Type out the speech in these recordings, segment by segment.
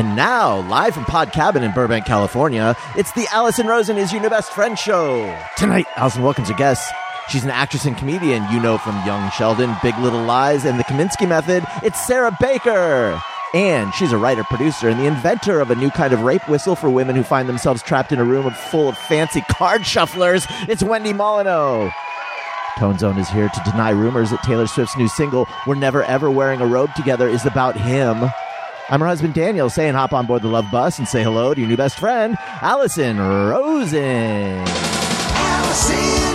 And now, live from Pod Cabin in Burbank, California, it's the Allison Rosen is Your New Best Friend show. Tonight, Allison welcomes her guests. She's an actress and comedian you know from Young Sheldon, Big Little Lies, and The Kominsky Method. It's Sarah Baker. And she's a writer, producer, and the inventor of a new kind of rape whistle for women who find themselves trapped in a room full of fancy card shufflers. It's Wendy Molyneux. Tone Zone is here to deny rumors that Taylor Swift's new single, We're Never Ever Wearing a Robe Together, is about him. I'm her husband Daniel saying hop on board the love bus and say hello to your new best friend, Allison Rosen. Allison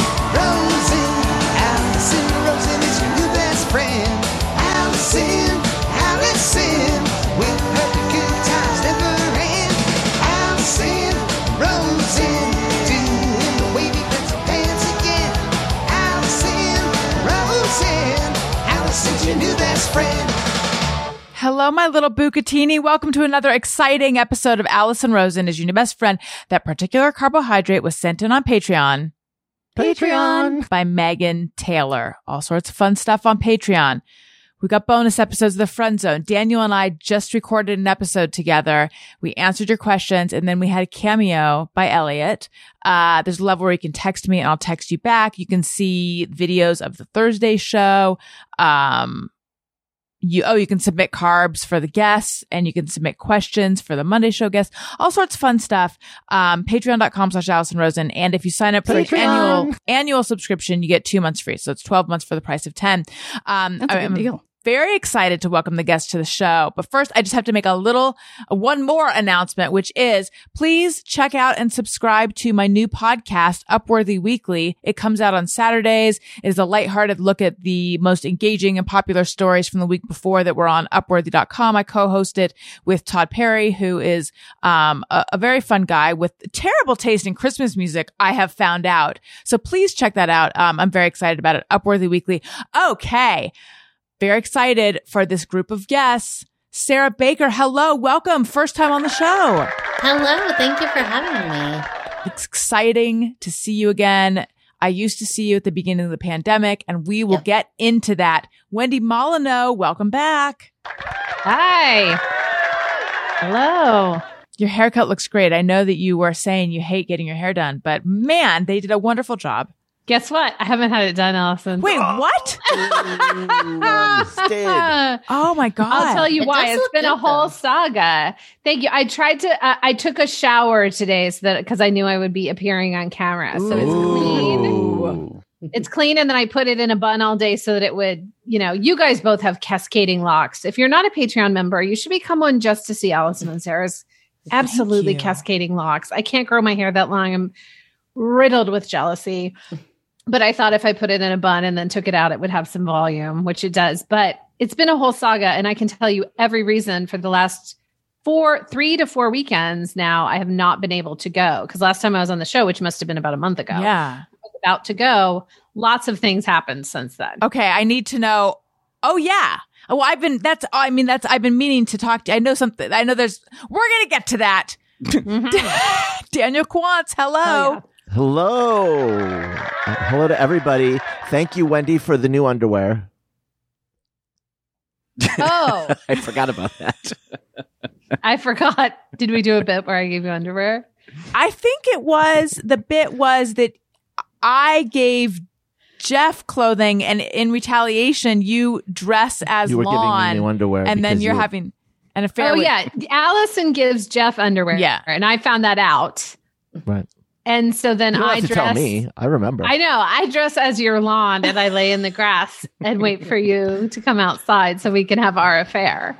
Hello, my little Bucatini. Welcome to another exciting episode of Allison Rosen is your new best friend. That particular carbohydrate was sent in on Patreon. Patreon. by Megan Taylor. All sorts of fun stuff on Patreon. We got bonus episodes of the Friend Zone. Daniel and I just recorded an episode together. We answered your questions and then we had a cameo by Elliot. Uh, there's a level where you can text me and I'll text you back. You can see videos of the Thursday show. Um, you, oh, you can submit carbs for the guests and you can submit questions for the Monday show guests, all sorts of fun stuff. Um, patreon.com slash Allison Rosen. And if you sign up for an Patreon. annual, annual subscription, you get two months free. So it's 12 months for the price of 10. Um, That's a good I'm deal. Very excited to welcome the guests to the show. But first, I just have to make a little, one more announcement, which is please check out and subscribe to my new podcast, Upworthy Weekly. It comes out on Saturdays. It is a lighthearted look at the most engaging and popular stories from the week before that were on upworthy.com. I co-host it with Todd Perry, who is, um, a, a very fun guy with terrible taste in Christmas music. I have found out. So please check that out. Um, I'm very excited about it. Upworthy Weekly. Okay very excited for this group of guests. Sarah Baker, hello, welcome. First time on the show. Hello, thank you for having me. It's exciting to see you again. I used to see you at the beginning of the pandemic, and we will Yep. get into that. Wendy Molyneux, welcome back. Hi. Hello. Your haircut looks great. I know that you were saying you hate getting your hair done, but man, they did a wonderful job. Guess what? I haven't had it done, Allison. Wait, what? Uh, Oh my God. I'll tell you It why. It's look been a whole though. saga. Thank you. I tried to. Uh, I took a shower today so that because I knew I would be appearing on camera. So it's clean. It's clean, and then I put it in a bun all day so that it would. You know, you guys both have cascading locks. If you're not a Patreon member, you should become one just to see Allison and Sarah's absolutely cascading locks. I can't grow my hair that long. I'm riddled with jealousy. But I thought if I put it in a bun and then took it out, it would have some volume, which it does. But it's been a whole saga, and I can tell you every reason for the last four, three to four weekends now, I have not been able to go. Because last time I was on the show, which must have been about a month ago, Yeah. about to go, lots of things happened since then. Okay, I need to know. Oh yeah. Well, I've been. That's. I mean, that's. I've been meaning to talk to. I know something. I know there's. We're gonna get to that. Mhm. Daniel Quantz, hello. Oh, yeah. Hello. Uh, hello to everybody. Thank you, Wendy, for the new underwear. Oh, I forgot about that. I forgot. Did we do a bit where I gave you underwear? I think it was the bit was that I gave Jeff clothing, and in retaliation, you dress as you were giving me Lon, new underwear. and then you're you were- having an affair. Oh with- yeah, Allison gives Jeff underwear. Yeah. and I found that out, Right. And so then You don't I have to dress. tell me. I remember. I know. I dress as your lawn and I lay in the grass and wait for you to come outside so we can have our affair.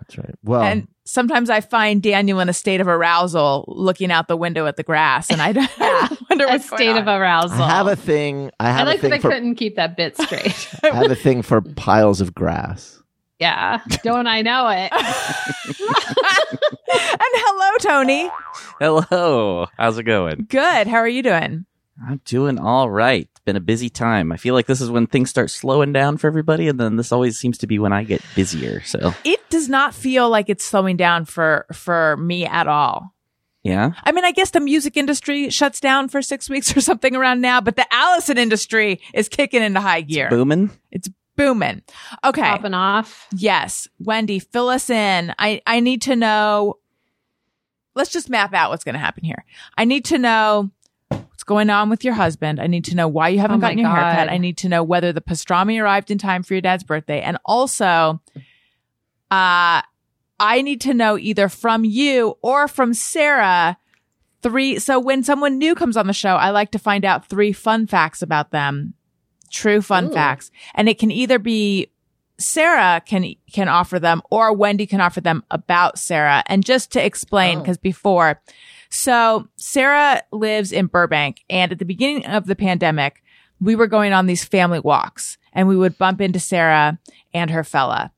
That's right. Well, And sometimes I find Daniel in a state of arousal, looking out the window at the grass, and I don't Yeah, wonder A what's going state on. of arousal. I have a thing. I I have like a thing that I for. couldn't keep that bit straight. I have a thing for piles of grass. yeah. Don't I know it? and hello, Tony. Hello. How's it going? Good. How are you doing? I'm doing all right. It's been a busy time. I feel like this is when things start slowing down for everybody, and then this always seems to be when I get busier. So, It does not feel like it's slowing down for for me at all. yeah. I mean, I guess the music industry shuts down for six weeks or something around now, but the Allison industry is kicking into high gear. Booming. It's booming. Okay. Popping off. Yes. Wendy, fill us in. I, I need to know let's just map out what's going to happen here. I need to know what's going on with your husband. I need to know why you haven't Oh gotten your haircut. God. I need to know whether the pastrami arrived in time for your dad's birthday. And also, uh, I need to know either from you or from Sarah three. So when someone new comes on the show, I like to find out three fun facts about them. True fun Ooh. facts. And it can either be Sarah can can offer them or Wendy can offer them about Sarah. And just to explain, Oh. because before, so Sarah lives in Burbank, and at the beginning of the pandemic, we were going on these family walks, and we would bump into Sarah and her fella.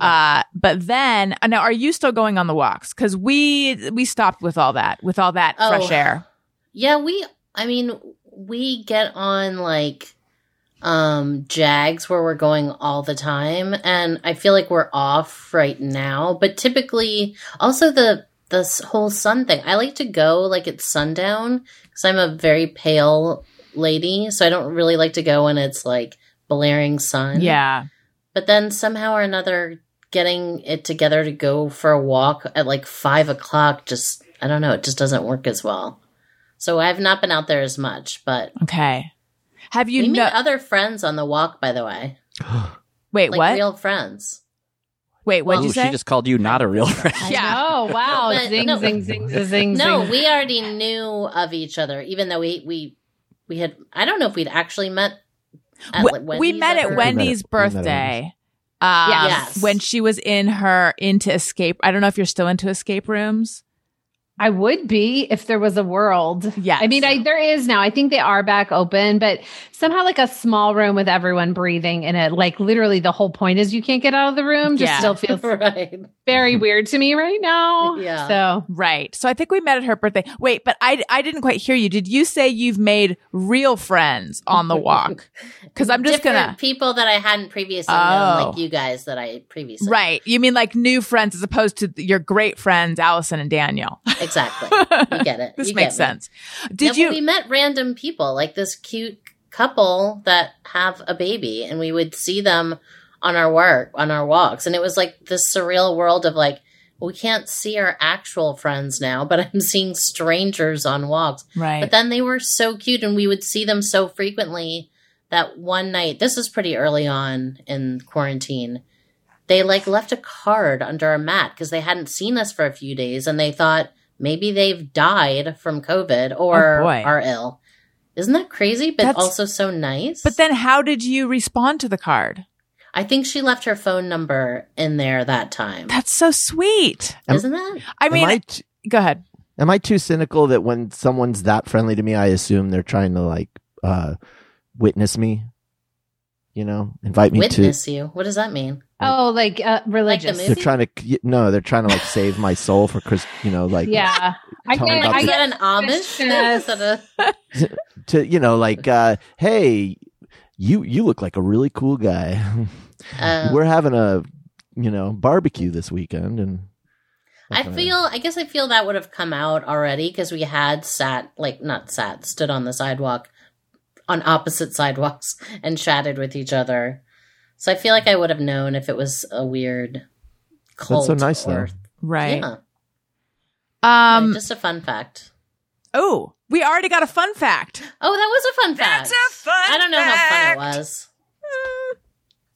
Uh, but then, uh, now are you still going on the walks? Because we we stopped with all that, with all that Oh. fresh air. Yeah, we I mean, we get on like um jags where we're going all the time and I feel like we're off right now, but typically also the this whole sun thing. I like to go like at sundown cuz I'm a very pale lady, so I don't really like to go when it's like blaring sun. Yeah, But then somehow or another, getting it together to go for a walk at like five o'clock just, I don't know, it just doesn't work as well. So I've not been out there as much, but okay. Have you we know? made other friends on the walk, by the way. wait, Like what? real friends. wait, what'd Ooh, you say? she just called you not a real friend. Yeah. Oh wow! But zing, no- zing, zing, zing, zing, No, we already knew of each other, even though we, we, we had, I don't know if we'd actually met. At, We- like, we met at. Wendy's We met birthday. Um, Yes. when she was in her into escape. I don't know if you're still into escape rooms. I would be if there was a world. Yeah. I mean, I, there is now. I think they are back open, but somehow like a small room with everyone breathing in it. Like literally, the whole point is you can't get out of the room. Just Yeah. still feels right. very weird to me right now. Yeah. So Right. So I think we met at her birthday. Wait, but I, I didn't quite hear you. Did you say you've made real friends on the walk? Because I'm just Different gonna. people that I hadn't previously Oh. known, like oh. you guys that I previously Right. You mean like new friends as opposed to your great friends, Allison and Daniel. Exactly. You get it. this You makes get me. sense. Did No, you? but We met random people, like this cute couple that have a baby, and we would see them on our work, on our walks, and it was like this surreal world of like, we can't see our actual friends now, but I'm seeing strangers on walks. right. But then they were so cute, and we would see them so frequently that one night, this is pretty early on in quarantine, they like left a card under our mat because they hadn't seen us for a few days, and they thought maybe they've died from COVID or Oh, are ill. Isn't that crazy? But That's- also so nice. but then how did you respond to the card? I think she left her phone number in there that time. That's so sweet. Am- Isn't that? I mean, I t- go ahead. am I too cynical that when someone's that friendly to me, I assume they're trying to like uh, witness me? You know, invite me to Witness you. What does that mean? Oh, like uh, religious. movie? to. They're trying to no, they're trying to like save my soul for Chris. You know, like yeah, I get. I Is the- get. an Amish thing? Yes. Is that a- to you know like uh, hey, you you look like a really cool guy. uh, We're having a you know barbecue this weekend, and I feel, I guess I feel that would have come out already because we had sat, like, not sat, stood on the sidewalk, on opposite sidewalks and chatted with each other. So I feel like I would have known if it was a weird cult. so nice, or, Right. Yeah. Um. just a fun fact. oh, we already got a fun fact. Oh, that was a fun fact. That's A fun. I don't know how fun it was.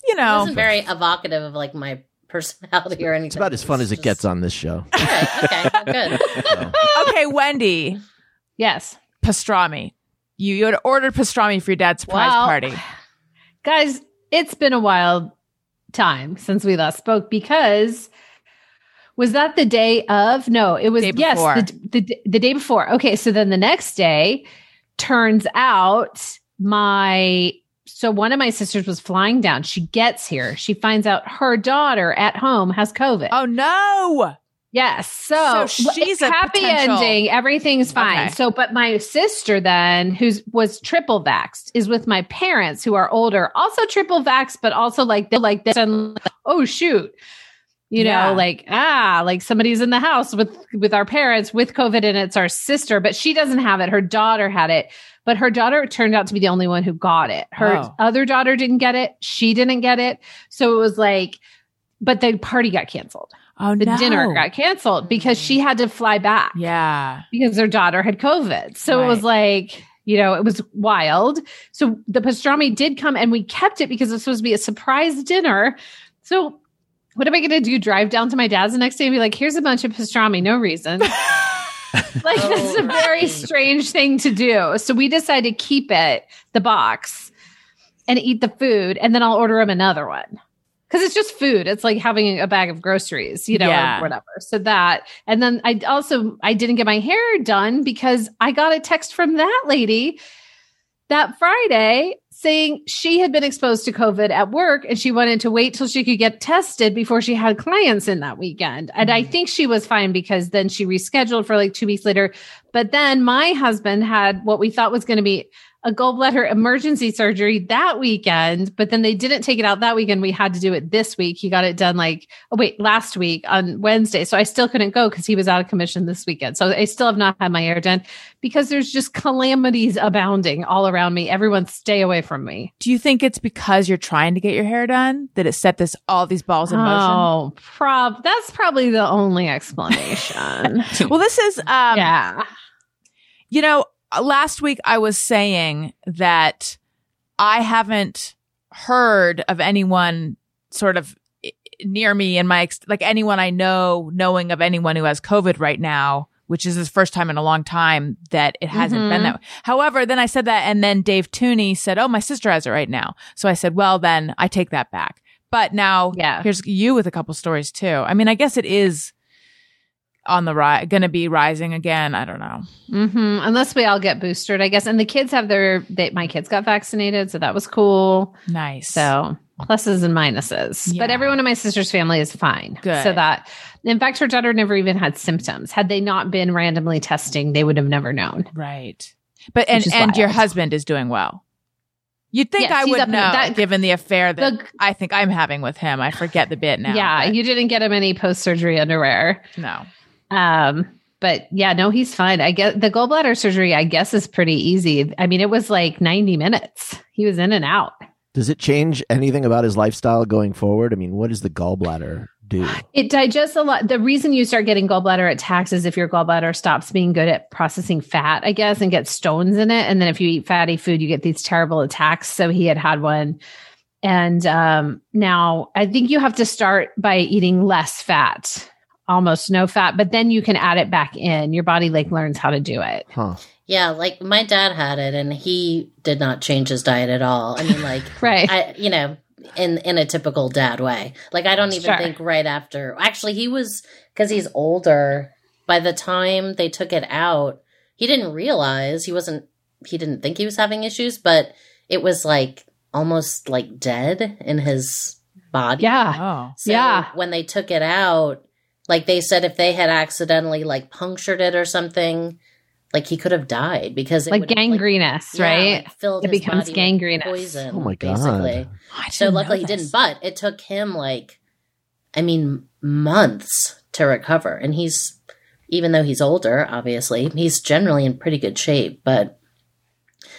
You It know. wasn't very evocative of like my personality or anything. it's about as fun as it gets on this show. Okay, okay, good. So, okay, Wendy, Yes, pastrami. You you had ordered pastrami for your dad's surprise Well, party. guys, it's been a wild time since we last spoke because was that the day of? No, it was yes, the, the the day before. Okay, so then the next day turns out my so one of my sisters was flying down. She gets here. She finds out her daughter at home has COVID. Oh no! Yes. So, So she's a happy potential- ending. Everything's fine. Okay. So, but my sister then, who's was triple vaxxed, is with my parents who are older, also triple vaxxed, but also like they're like this and oh shoot. You know, Yeah. like ah, like somebody's in the house with with our parents with COVID and it's our sister, but she doesn't have it. Her daughter had it, but her daughter turned out to be the only one who got it. Her Oh. other daughter didn't get it. She didn't get it. So it was like but the party got canceled. Oh The no. dinner got canceled because she had to fly back Yeah. because her daughter had COVID. So it was like, you know, it was wild. So the pastrami did come and we kept it because it was supposed to be a surprise dinner. So what am I going to do? Drive down to my dad's the next day and be like, here's a bunch of pastrami, no reason. like, that's a oh. very right. strange thing to do. So we decided to keep it, the box, and eat the food. And then I'll order him another one. Because it's just food. It's like having a bag of groceries, you know, Yeah. or whatever. So that, and then I also I didn't get my hair done because I got a text from that lady that Friday saying she had been exposed to COVID at work and she wanted to wait till she could get tested before she had clients in that weekend. And I mm-hmm. think she was fine because then she rescheduled for like two weeks later. But then my husband had what we thought was going to be a gallbladder emergency surgery that weekend, but then they didn't take it out that weekend. We had to do it this week. He got it done like, oh, wait, last week on Wednesday. So I still couldn't go because he was out of commission this weekend. So I still have not had my hair done because there's just calamities abounding all around me. Everyone stay away from me. Do you think it's because you're trying to get your hair done that it set this all these balls in motion? Oh, prob that's probably the only explanation. Well, this is um yeah. You know, last week I was saying that I haven't heard of anyone sort of near me in my ex- like anyone I know knowing of anyone who has COVID right now, which is his first time in a long time that it hasn't been Mhm. that. way. However, then I said that, and then Dave Tooney said, "Oh, my sister has it right now." So I said, "Well, then I take that back." But now, Yeah. here's you with a couple stories too. I mean, I guess it is on the rise, going to be rising again. I don't know. Mm-hmm. Unless we all get boosted, I guess. And the kids have their, they, my kids got vaccinated. So that was cool. Nice. So pluses and minuses. But everyone in my sister's family is fine. Good. So that, in fact, her daughter never even had symptoms. Had they not been randomly testing, they would have never known. Right. But and and your husband is doing well. You'd think Yes, I would know, that- given the affair that The- I think I'm having with him. I forget the bit now. yeah. but You didn't get him any post surgery underwear. no. Um, but yeah, no, he's fine. I guess the gallbladder surgery, I guess, is pretty easy. I mean, it was like 90 minutes. He was in and out. Does it change anything about his lifestyle going forward? I mean, what does the gallbladder do? It digests a lot. The reason you start getting gallbladder attacks is if your gallbladder stops being good at processing fat, I guess, and gets stones in it. And then if you eat fatty food, you get these terrible attacks. So he had had one. And um, now I think you have to start by eating less fat, almost no fat, but then you can add it back in. Your body like learns how to do it. Huh. Yeah, like my dad had it and he did not change his diet at all. I mean, like, Right. I, you know, in in a typical dad way. Like, I don't even Sure. think right after. Actually, he was because he's older. By the time they took it out, he didn't realize he wasn't. He didn't think he was having issues, but it was like almost like dead in his body. yeah. Oh. So Yeah. when they took it out, like they said, if they had accidentally like punctured it or something, like he could have died because it Like would, gangrenous, yeah, right? like, filled It his becomes body gangrenous. Poison, Oh my God. Basically. I So luckily he didn't, but it took him like, I mean, months to recover, and he's even though he's older, obviously, he's generally in pretty good shape, but.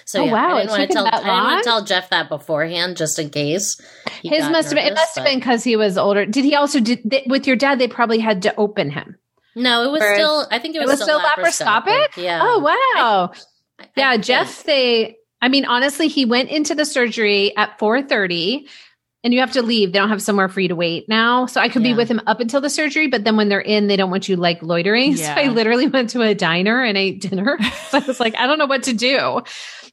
So Oh, yeah, wow, I didn't want to tell. I didn't want to tell Jeff that beforehand, just in case. His must have been, it nervous, must have been because he was older. Did he also, did they, with your dad, they probably had to open him. No, it was Or- still. I think it It was, was still laparoscopic? Yeah. Oh, wow. I- I yeah. Jeff, they, I mean, honestly, he went into the surgery at 4.30 and you have to leave. They don't have somewhere for you to wait now. So I could be with him up until the surgery, but then when they're in, they don't want you like loitering. So I literally went to a diner and ate dinner. so I was like, I don't know what to do.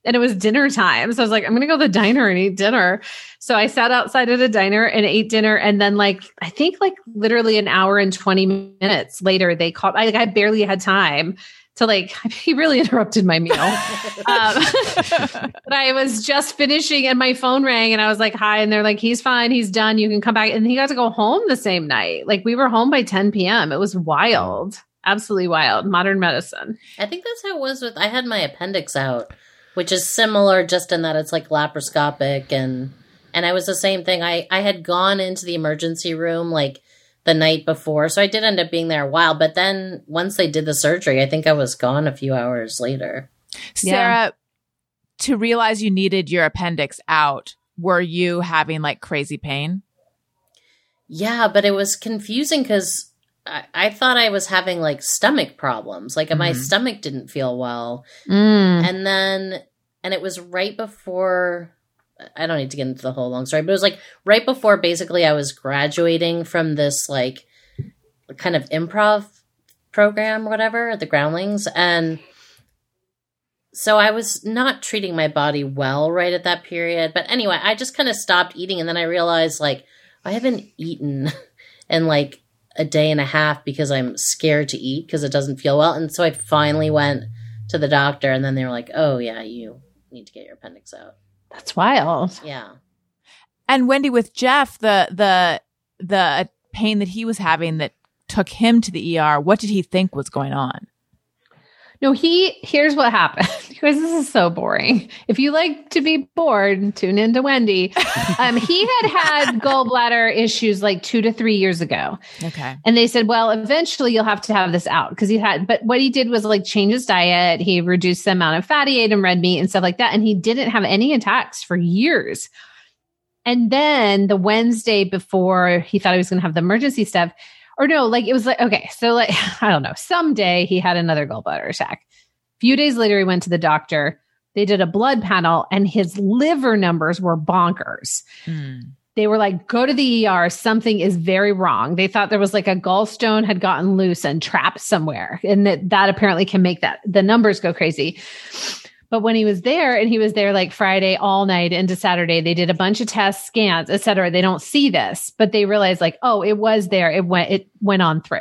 And it was dinner time. So I was like, I'm going to go to the diner and eat dinner. So I sat outside at a diner and ate dinner. And then like, I think like literally an hour and 20 minutes later, they called, I, I barely had time to like, he really interrupted my meal. Um, but I was just finishing and my phone rang and I was like, hi. And they're like, he's fine. He's done. You can come back. And he got to go home the same night. Like we were home by 10 p.m. It was wild. Absolutely wild. Modern medicine. I think that's how it was with. I had my appendix out, which is similar, just in that it's like laparoscopic, and and I was the same thing. I I had gone into the emergency room like the night before, so I did end up being there a while. But then once they did the surgery, I think I was gone a few hours later. Sarah, to realize you needed your appendix out, were you having like crazy pain? Yeah, but it was confusing because I, I thought I was having like stomach problems. Like my Mhm. stomach didn't feel well. Mm. And then, and it was right before, I don't need to get into the whole long story, but it was like right before basically I was graduating from this like kind of improv program or whatever at the Groundlings. And so I was not treating my body well right at that period. But anyway, I just kind of stopped eating. And then I realized like I haven't eaten in like a day and a half because I'm scared to eat because it doesn't feel well. And so I finally went to the doctor and then they were like, oh, yeah, you need to get your appendix out. That's wild. Yeah. And Wendy, with Jeff, the the the pain that he was having that took him to the ER, what did he think was going on? No, he, here's what happened. Because this is so boring. If you like to be bored, tune into Wendy. Um, he had had gallbladder issues like two to three years ago. Okay. And they said, well, eventually you'll have to have this out because he had, but what he did was like change his diet. He reduced the amount of fatty ate and red meat and stuff like that. And he didn't have any attacks for years. And then the Wednesday before he thought he was going to have the emergency stuff, or no, like it was like, okay, so like, I don't know, someday he had another gallbladder attack. A few days later, he went to the doctor. They did a blood panel and his liver numbers were bonkers Hmm. they were like, go to the ER. Something is very wrong. They thought there was like a gallstone had gotten loose and trapped somewhere. And that, that apparently can make that the numbers go crazy. But when he was there and he was there like Friday all night into Saturday, they did a bunch of tests, scans, et cetera. They don't see this, but they realized like, oh, it was there. It went, it went on through.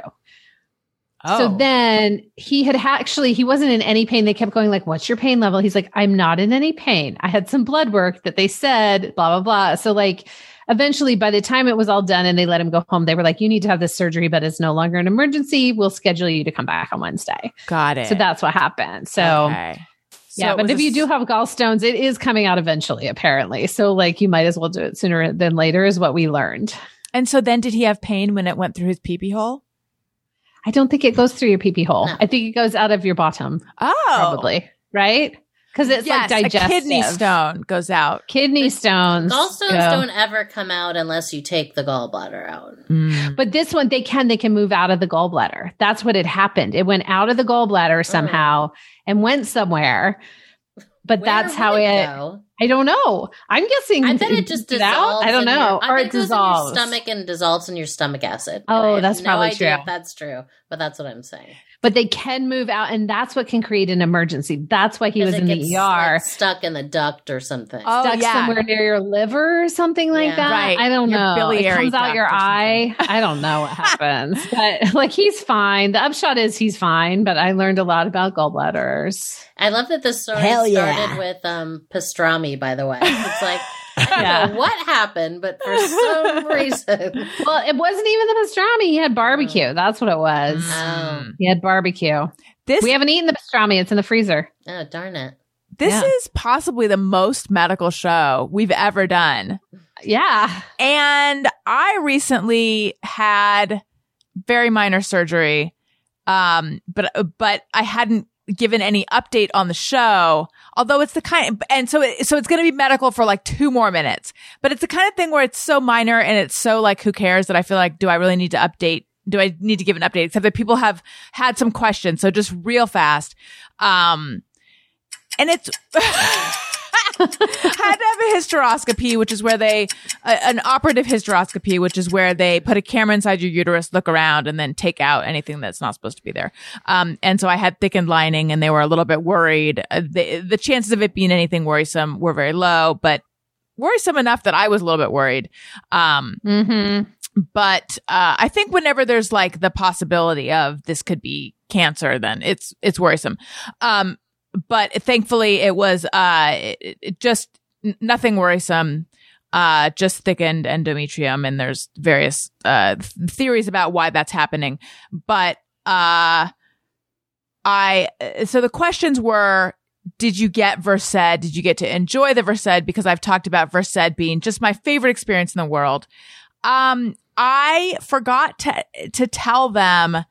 Oh. So then he had ha- actually, he wasn't in any pain. They kept going like, what's your pain level? He's like, I'm not in any pain. I had some blood work that they said, blah, blah, blah. So like eventually by the time it was all done and they let him go home, they were like, you need to have this surgery, but it's no longer an emergency. We'll schedule you to come back on Wednesday. got it. So that's what happened. So Okay. So yeah, but if a you do have gallstones, it is coming out eventually, apparently. So like you might as well do it sooner than later is what we learned. and so then did he have pain when it went through his pee pee hole? I don't think it goes through your pee pee hole. No. I think it goes out of your bottom. Oh, probably right because it's yes, like digestive. a kidney stone goes out. Kidney stones. Gallstones go. don't ever come out unless you take the gallbladder out. Mm. But this one, they can. They can move out of the gallbladder. That's what had happened. It went out of the gallbladder somehow and went somewhere. But Where that's how would it. go? I don't know. I'm guessing. I bet it just goes out. dissolves. I don't know, Your, I or bet it dissolves. in your stomach and dissolves in your stomach acid. Oh, I have that's no probably idea true. If that's true, but that's what I'm saying. But they can move out, and that's what can create an emergency. That's why he was in the gets, ER. like, stuck in the duct or something. Oh, stuck yeah. somewhere near your liver or something like Yeah. that. Right. I don't Your know. It comes out your eye. I don't know what happens, but like he's fine. The upshot is he's fine. But I learned a lot about gallbladders. I love that this story Hell started yeah. with um pastrami. By the way, it's like I don't Yeah. know what happened, but for some reason, Well, it wasn't even the pastrami. He had barbecue. That's what it was. Um, He had barbecue. This We haven't eaten the pastrami. It's in the freezer. oh darn it! this Yeah. is possibly the most medical show we've ever done. Yeah. And I recently had very minor surgery. Um, but, but I hadn't given any update on the show, although it's the kind, and so, it, so it's going to be medical for like two more minutes, but it's the kind of thing where it's so minor and it's so like, who cares that I feel like, do I really need to update? Do I need to give an update? Except that people have had some questions. So just real fast. Um, and it's, had to have a hysteroscopy, which is where they, a, an operative hysteroscopy, which is where they put a camera inside your uterus, look around, and then take out anything that's not supposed to be there. Um, and so I had thickened lining, and they were a little bit worried. Uh, the, the chances of it being anything worrisome were very low, but worrisome enough that I was a little bit worried. Um, Mm-hmm. but uh, I think whenever there's like the possibility of this could be cancer, then it's it's worrisome. Um, but thankfully, it was uh, it, it just nothing worrisome. Uh, just thickened endometrium, and there's various uh th- theories about why that's happening. But uh, I so the questions were did you get Versed? Did you get to enjoy the Versed? Because I've talked about Versed being just my favorite experience in the world. Um, I forgot to to tell them.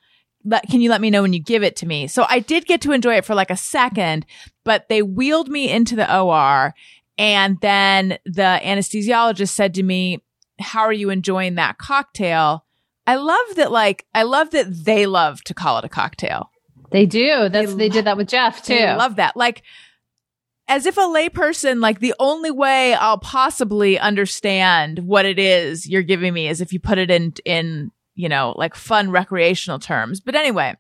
Let, can you let me know when you give it to me? So I did get to enjoy it for like a second, but they wheeled me into the OR, and then the anesthesiologist said to me, how are you enjoying that cocktail? I love that, like, I love that they love to call it a cocktail. They do. That's they, did that with Jeff too. I love that. Like, as if a layperson, like the only way I'll possibly understand what it is you're giving me is if you put it in, in, you know, like fun recreational terms. But anyway,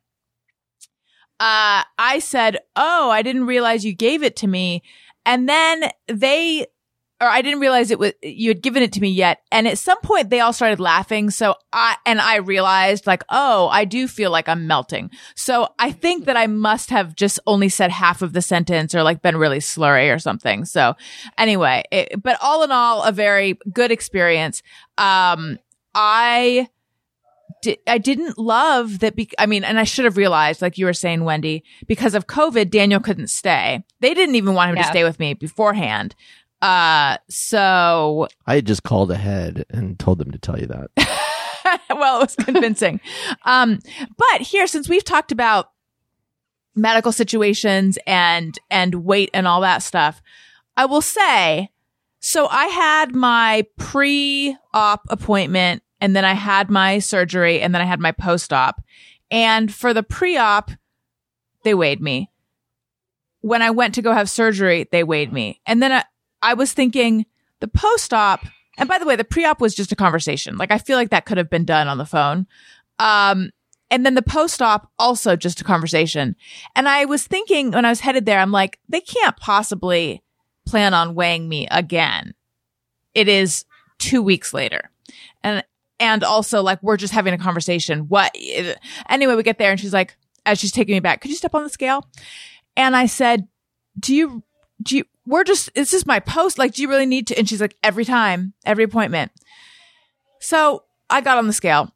uh, I said, Oh, I didn't realize you gave it to me. And then they or I didn't realize it was you had given it to me yet. And at some point they all started laughing. So I and I realized like, oh, I do feel like I'm melting. So I think that I must have just only said half of the sentence or like been really slurry or something. So anyway, it, but all in all, a very good experience. Um, I di- I didn't love that. Be- I mean, and I should have realized, like you were saying, Wendy, because of COVID, Daniel couldn't stay. They didn't even want him Yeah. to stay with me beforehand. Uh, so I had just called ahead and told them to tell you that. well, it was convincing. um, but here, since we've talked about medical situations and and weight and all that stuff, I will say, so I had my pre-op appointment, and then I had my surgery, and then I had my post-op. And for the pre-op, they weighed me. When I went to go have surgery, they weighed me, and then I, I was thinking the post-op. And by the way, the pre-op was just a conversation. Like I feel like that could have been done on the phone. Um, and then the post-op also just a conversation. And I was thinking when I was headed there, I'm like, they can't possibly plan on weighing me again. It is two weeks later. And, and also like, we're just having a conversation. What? Anyway, we get there and she's like, as she's taking me back, could you step on the scale? And I said, do you, do you, we're just, this is my post. Like, do you really need to? And she's like, every time, every appointment. So I got on the scale,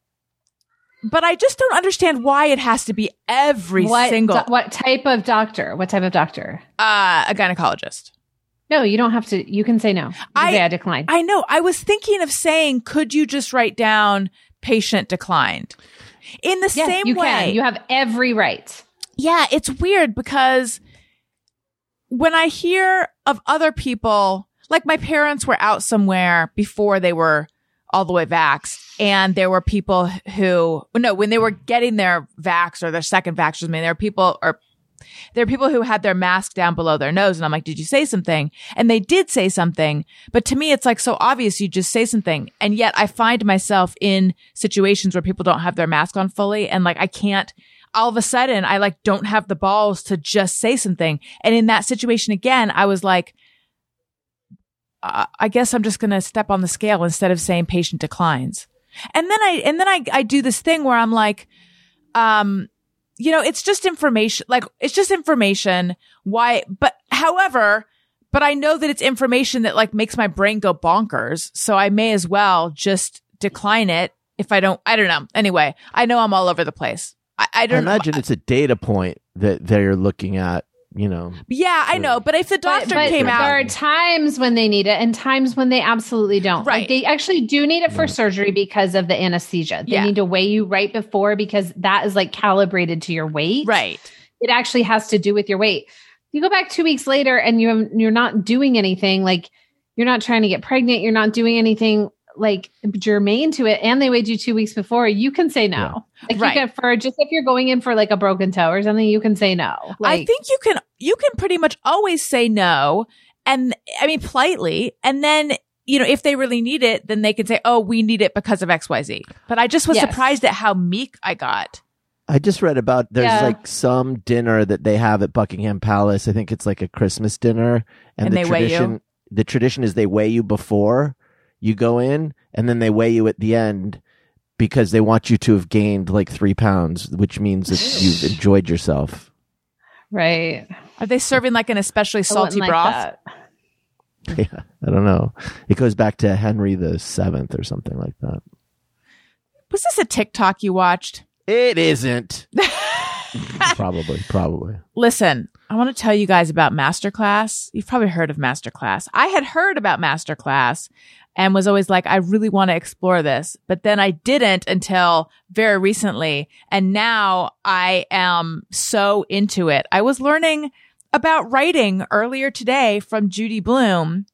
but I just don't understand why it has to be every what single, do- what type of doctor? What type of doctor? uh, a gynecologist. No, you don't have to. You can say no. I- say I decline. I know. I was thinking of saying, could you just write down patient declined? In the yes, same you way. can. You have every right. Yeah, it's weird because when I hear of other people, like my parents were out somewhere before they were all the way vaxxed, and there were people who, no, when they were getting their vax or their second vax, I mean, there were people, or there are people who had their mask down below their nose, and I'm like, did you say something? And they did say something, but to me, it's like so obvious you just say something, and yet I find myself in situations where people don't have their mask on fully, and like I can't all of a sudden I like don't have the balls to just say something. And in that situation again, I was like, I guess I'm just going to step on the scale instead of saying patient declines. And then I, and then I, I do this thing where I'm like, um, you know, it's just information, like it's just information. Why, but however, but I know that it's information that like makes my brain go bonkers. So I may as well just decline it if I don't, I don't know. Anyway, I know I'm all over the place. I, I I don't imagine it's a data point that they're looking at, you know. Yeah, I know. But if the doctor but came out, there are times when they need it and times when they absolutely don't. Right. Like they actually do need it for surgery because of the anesthesia. They Yeah. need to weigh you right before because that is like calibrated to your weight. right? It actually has to do with your weight. You go back two weeks later and you you're not doing anything like you're not trying to get pregnant. You're not doing anything like germane to it. And they weighed you two weeks before. You can say no. Like Right. you can for just if you're going in for like a broken toe or something, you can say no. I think you can you can pretty much always say no, and I mean politely, and then. You know, if they really need it, then they can say, "Oh, we need it because of X, Y, Z." But I just was Yes. surprised at how meek I got. I just read about there's Yeah. like some dinner that they have at Buckingham Palace. I think it's like a Christmas dinner, and, And the they weigh you? tradition the tradition is they weigh you before you go in, and then they weigh you at the end because they want you to have gained like three pounds, which means that you've enjoyed yourself. right. Are they serving like an especially salty like broth? that. yeah, I don't know. It goes back to Henry the Seventh or something like that. Was this a TikTok you watched? It isn't. probably, probably. Listen, I want to tell you guys about Masterclass. You've probably heard of Masterclass. I had heard about Masterclass and was always like, I really want to explore this. But then I didn't until very recently. And now I am so into it. I was learning about writing earlier today from Judy Blume.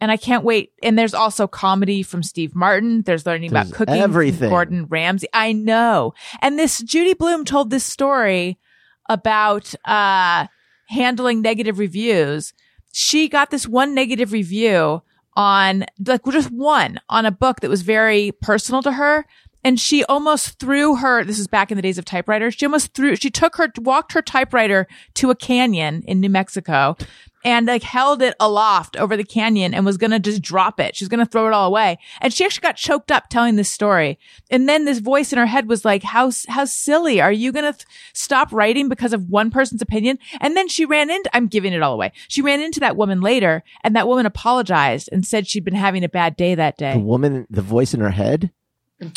And I can't wait. And there's also comedy from Steve Martin. There's learning There's about cooking from everything. Gordon Ramsay. I know. And this Judy Blume told this story about uh handling negative reviews. She got this one negative review on like just one on a book that was very personal to her. And she almost threw her, this is back in the days of typewriters. She almost threw, she took her, walked her typewriter to a canyon in New Mexico and like held it aloft over the canyon and was going to just drop it. She was going to throw it all away. And she actually got choked up telling this story. And then this voice in her head was like, how, how silly. Are you going to th- stop writing because of one person's opinion? And then she ran into, I'm giving it all away. She ran into that woman later and that woman apologized and said she'd been having a bad day that day. The woman, the voice in her head.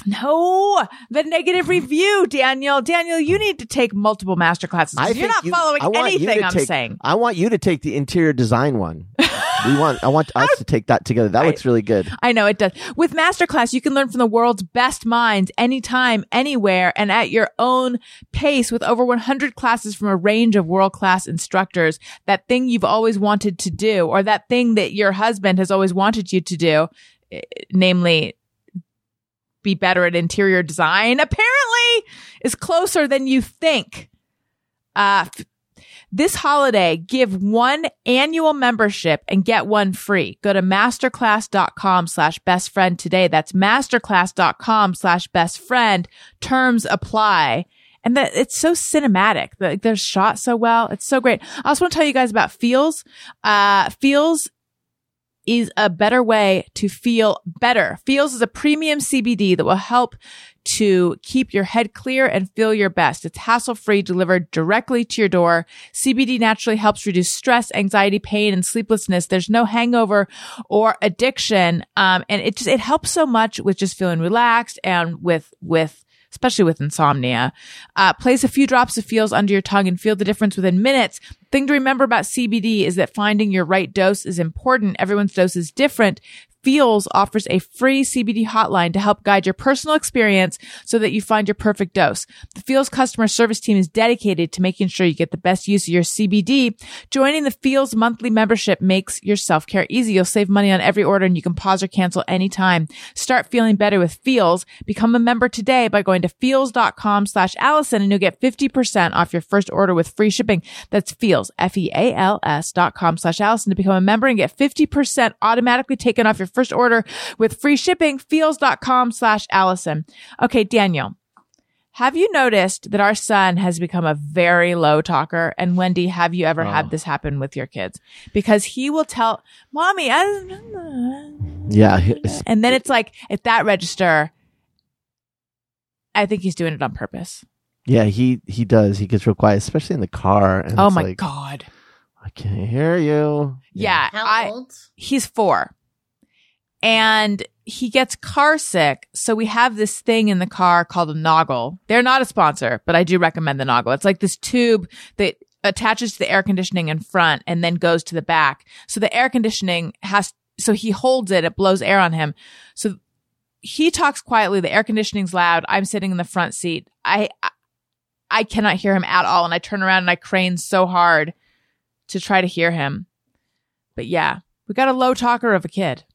No, the negative review, Daniel. Daniel, you need to take multiple master classes. You're not you- following I want you anything to I'm take- saying. I want you to take the interior design one. we want. I want us to take that together. That looks really good. I know it does. With Masterclass, you can learn from the world's best minds anytime, anywhere, and at your own pace with over 100 classes from a range of world class instructors. That thing you've always wanted to do, or that thing that your husband has always wanted you to do, eh, namely, be better at interior design, apparently is closer than you think. Uh, this holiday, give one annual membership and get one free. Go to masterclass.com slash best friend today. That's masterclass.com slash best friend. Terms apply. And that it's so cinematic. Like they're shot so well. It's so great. I also want to tell you guys about Feals. Uh, Feals is a better way to feel better. Feals is a premium CBD that will help to keep your head clear and feel your best. It's hassle free, delivered directly to your door. CBD naturally helps reduce stress, anxiety, pain, and sleeplessness. There's no hangover or addiction. Um, and it just, it helps so much with just feeling relaxed and with, with, especially with insomnia. Uh, place a few drops of feals under your tongue and feel the difference within minutes. Thing to remember about CBD is that finding your right dose is important. Everyone's dose is different. Feals offers a free CBD hotline to help guide your personal experience so that you find your perfect dose. The Feals customer service team is dedicated to making sure you get the best use of your CBD. Joining the Feals monthly membership makes your self-care easy. You'll save money on every order and you can pause or cancel anytime. Start feeling better with Feals. Become a member today by going to feals.com slash Allison and you'll get 50% off your first order with free shipping. That's Feals, F-E-A-L-S dot com slash Allison to become a member and get 50% automatically taken off your first order with free shipping. Feals.com slash Allison. Okay, Daniel. Have you noticed that our son has become a very low talker? And Wendy, have you ever Oh. had this happen with your kids? Because he will tell, mommy, I, Yeah. and then it's like at that register, I think he's doing it on purpose. Yeah. He he does. He gets real quiet, especially in the car. And oh it's my like, God. I can't hear you. Yeah. How I, old? he's four and he gets car sick. So we have this thing in the car called a Noggle. They're not a sponsor, but I do recommend the Noggle. It's like this tube that attaches to the air conditioning in front and then goes to the back. So the air conditioning has, so he holds it, it blows air on him. So he talks quietly. The air conditioning's loud. I'm sitting in the front seat. I, I, cannot hear him at all. And I turn around and I crane so hard to try to hear him. But yeah, we got a low talker of a kid.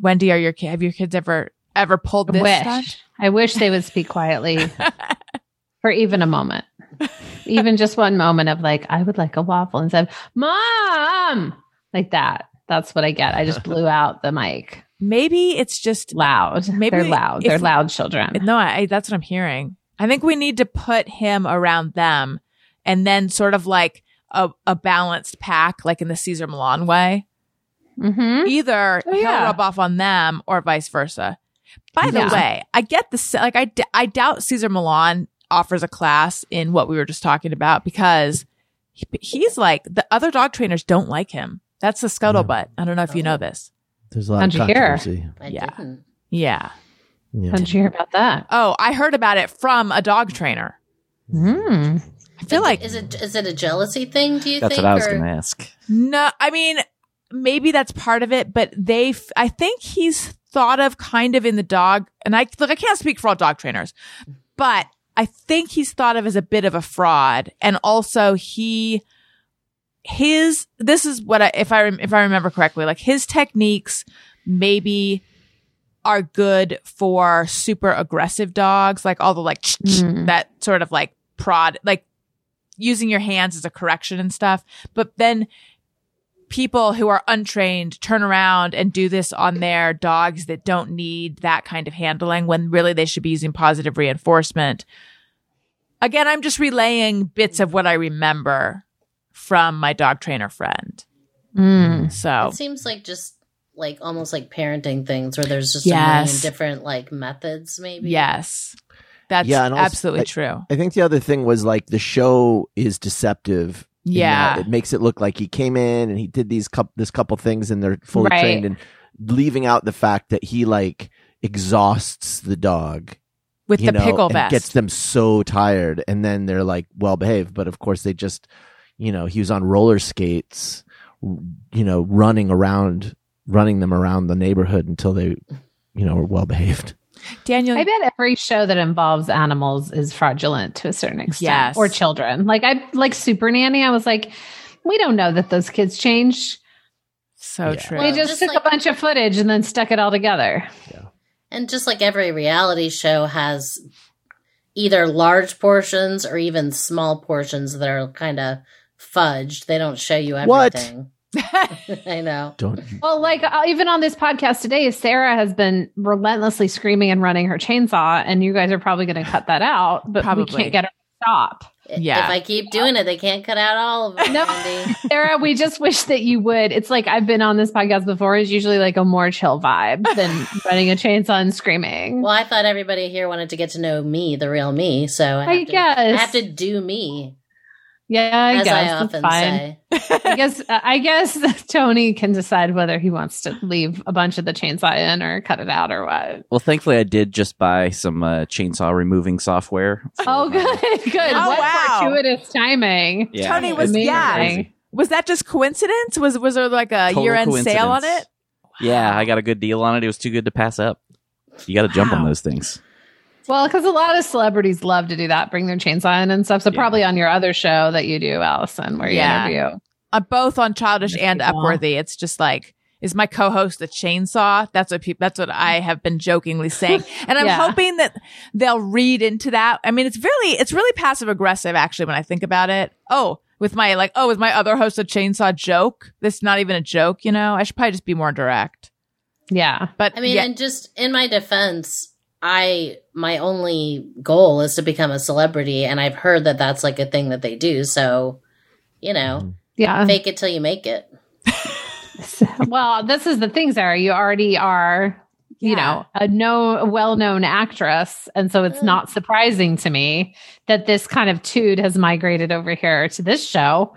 Wendy, are your have your kids ever ever pulled this wish. stunt? I wish they would speak quietly for even a moment. Even just one moment of like, I would like a waffle instead of mom, like that. That's what I get. I just blew out the mic. Maybe it's just Loud. Maybe They're loud. They're loud children. no. I, that's what I'm hearing. I think we need to put him around them, and then sort of like a, a balanced pack, like in the Cesar Millan way. Mm-hmm. Either Oh, he'll rub off on them, or vice versa. By the Yeah. way, I get the like. I, d- I doubt Cesar Millan offers a class in what we were just talking about because he, he's like the other dog trainers don't like him. That's the scuttlebutt. I don't know if you know this. There's a lot How'd of you hear? controversy. I Yeah. didn't. Yeah. Yeah. How'd you hear about that? Oh, I heard about it from a dog trainer. Mm. I feel like is it is it a jealousy thing? Do you think? That's think? what I was or- going to ask. no. I mean, maybe that's part of it, but they. f- I think he's thought of kind of in the dog, and I look. I can't speak for all dog trainers, but I think he's thought of as a bit of a fraud, and also he his this is what I if I if I remember correctly, like his techniques maybe are good for super aggressive dogs, like all the like Mm. that sort of like prod, like using your hands as a correction and stuff. But then people who are untrained turn around and do this on their dogs that don't need that kind of handling when really they should be using positive reinforcement. Again, I'm just relaying bits of what I remember from my dog trainer friend. Mm. So It seems like just like almost like parenting things where there's just a Yes. million different like methods, maybe. yes, that's Yeah, also- absolutely I- true. I think the other thing was like the show is deceptive. Yeah. it makes it look like he came in and he did these couple this couple things and they're fully Right. trained and leaving out the fact that he like exhausts the dog With the know, pickle vest. gets them so tired and then they're like well behaved but of course they just you know he was on roller skates you know running around running them around the neighborhood until they you know were well behaved Daniel, I bet every show that involves animals is fraudulent to a certain extent, Yes. or children. Like I like Super Nanny. I was like, we don't know that those kids changed. so Yeah. true. they just, just took like- a bunch of footage and then stuck it all together. And just like every reality show has either large portions or even small portions that are kind of fudged. They don't show you What? Everything. I know. don't Well, like uh, even on this podcast today, Sarah has been relentlessly screaming and running her chainsaw, and you guys are probably going to cut that out, but Probably. we can't get her to stop. Yeah. If I keep doing it, they can't cut out all of it, No. Sarah, we just wish that you would. It's like I've been on this podcast before. It's usually like a more chill vibe than running a chainsaw and screaming. Well, I thought everybody here wanted to get to know me, the real me. So I, I to, guess. I have to do me, yeah, I as guess I often fine. say. I guess I guess Tony can decide whether he wants to leave a bunch of the chainsaw in or cut it out or what. Well, thankfully, I did just buy some uh, chainsaw removing software. So, Oh, uh, good, good. Oh, what wow. fortuitous timing. Yeah, Tony was Amazing. yeah. Was that just coincidence? Was was there like a Total year end sale on coincidence. it? Yeah, I got a good deal on it. It was too good to pass up. You got to jump on those things. Well, because a lot of celebrities love to do that, bring their chainsaw in and stuff. So Yeah. probably on your other show that you do, Allison, where you Yeah. interview. Uh, both on Childish and pretty. Upworthy. It's just like is my co-host the chainsaw? That's what people. That's what I have been jokingly saying, and I'm Yeah. hoping that they'll read into that. I mean, it's really it's really passive aggressive actually when I think about it. Oh, with my like, oh, is my other host a chainsaw joke? This is not even a joke, you know. I should probably just be more direct. Yeah. But I mean, yeah, and just in my defense, I my only goal is to become a celebrity, and I've heard that that's like a thing that they do. So, you know, Yeah. fake it till you make it. well, this is the thing, Sarah. You already are, you know, a no well-known actress, and so it's Mm. not surprising to me that this kind of tude has migrated over here to this show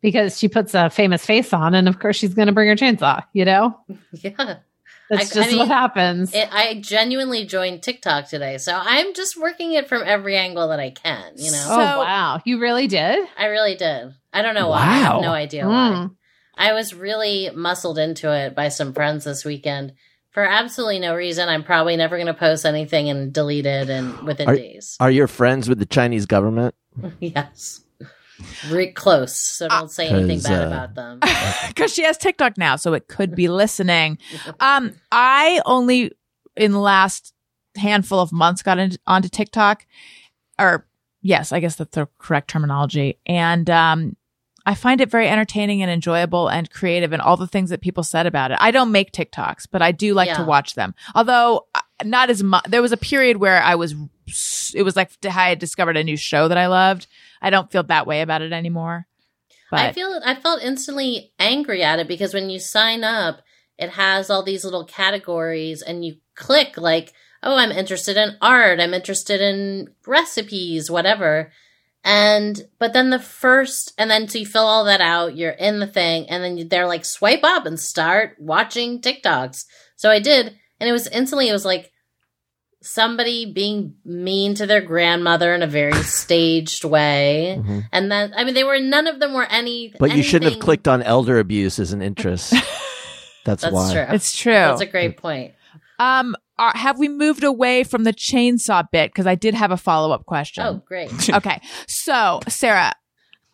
because she puts a famous face on, and of course she's going to bring her chainsaw. You know, Yeah, that's I- I just what happens. it, I genuinely joined TikTok today, so I'm just working it from every angle that I can. You know, oh wow, you really did. I really did. I don't know why. I Wow. have no idea why. Mm. I was really muscled into it by some friends this weekend for absolutely no reason. I'm probably never going to post anything and delete it and within Are- days. are your friends with the chinese government yes. Re- close, so don't say anything bad uh, about them. because she has TikTok now, so it could be listening. Um, I only in the last handful of months got in, onto TikTok, or yes, I guess that's the correct terminology, and um, I find it very entertaining and enjoyable and creative, and all the things that people said about it. I don't make TikToks, but I do like to watch them. Although uh, not as much. There was a period where I was. It was like I had discovered a new show that I loved. I don't feel that way about it anymore. But I feel I felt instantly angry at it because when you sign up, it has all these little categories and you click like, oh, I'm interested in art, I'm interested in recipes, whatever. And but then the first and then so you fill all that out, you're in the thing, and then they're like swipe up and start watching TikToks. So I did, and it was instantly it was like somebody being mean to their grandmother in a very staged way. Mhm. And then, I mean, they were none of them were any. but you shouldn't have clicked on elder abuse as an interest that's, why. That's why true. it's true. That's a great point. Um, are, have we moved away from the chainsaw bit? Because I did have a follow up question. Oh, great. okay. So, Sarah,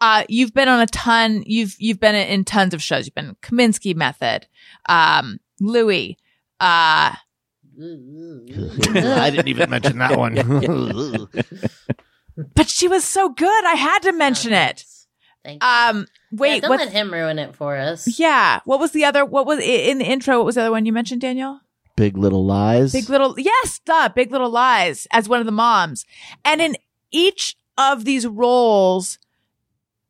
uh, you've been on a ton. You've you've been in tons of shows. You've been Kominsky Method, um, Louis. Uh, Mm, mm, mm. I didn't even mention that one. but she was so good. I had to mention oh, it. Thank you. Um, yeah, wait, don't what? let him ruin it for us. Yeah, what was the other? What was i- in the intro? What was the other one you mentioned, Daniel? Big Little Lies. Big Little, yes, duh, Big Little Lies as one of the moms. And in each of these roles,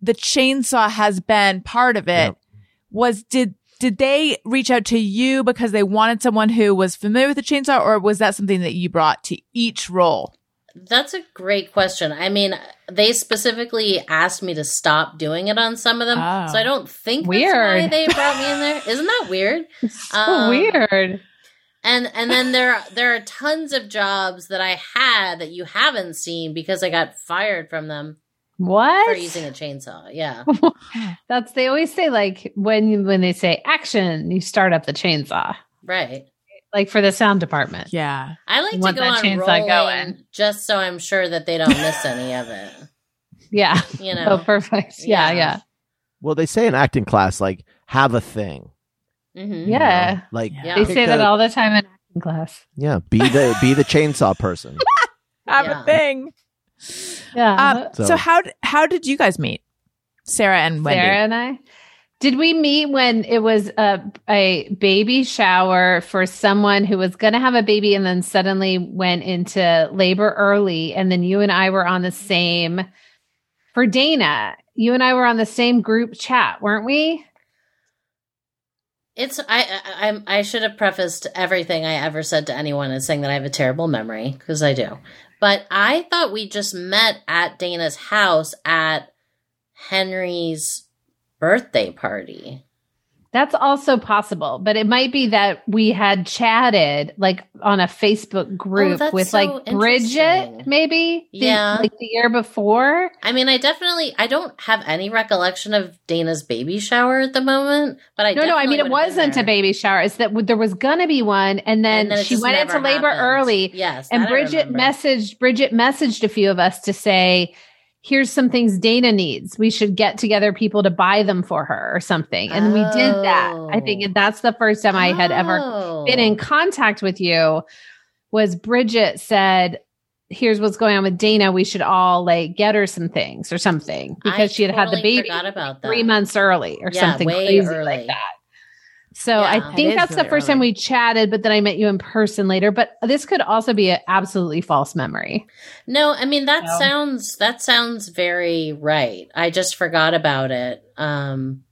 the chainsaw has been part of it. Yep. Was, did, did they reach out to you because they wanted someone who was familiar with the chainsaw or was that something that you brought to each role? That's a great question. I mean, they specifically asked me to stop doing it on some of them, Oh. so I don't think that's why Weird. they brought me in there. Isn't that weird? so Um, weird. And and then there there are tons of jobs that I had that you haven't seen because I got fired from them for What? using a chainsaw. Yeah, That's they always say like when you- when they say action, you start up the chainsaw. right. Like for the sound department. Yeah. I like You to want go on chainsaw rolling going. just so I'm sure that they don't miss any of it. Yeah. You know, Oh, perfect. Yeah, Yeah. yeah. well, they say in acting class, like, have a thing. Mhm. you know? Yeah. Like, Yeah. They pick say that all the time in acting class. Yeah, be the be the chainsaw person. Have Yeah. a thing. Yeah. Um, so, So- how, how did you guys meet? Sarah and Wendy. Sarah and I. Did we meet when it was a a baby shower for someone who was going to have a baby and then suddenly went into labor early and then you and I were on the same for Dana. You and I were on the same group chat, weren't we? It's I, I I should have prefaced everything I ever said to anyone as saying that I have a terrible memory because I do. But I thought we just met at Dana's house at Henry's birthday party. That's also possible, but it might be that we had chatted like on a Facebook oh, group Oh, with so like Bridget, maybe. The- Yeah. like the year before. I mean, I definitely I don't have any recollection of Dana's baby shower at the moment, but I No, no, I mean it definitely would have been wasn't a baby shower. It's that there was gonna be one, and then, And then she went into labor early. Yes, and Bridget messaged Bridget messaged a few of us to say, "Here's some things Dana needs. We should get together people to buy them for her or something." And we did that. I think Oh. that's the first time I had ever Oh. been in oh. contact with you. Was Bridget said. Here's what's going on with Dana. We should all like get her some things or something because I she had had the baby about that. three months early or Yeah, something crazy early. like that. So Yeah. I think is that's the really first time we chatted, but then I met you in person later. But this could also be an absolutely false memory. No, I mean that No. sounds that sounds very right. I just forgot about it. Um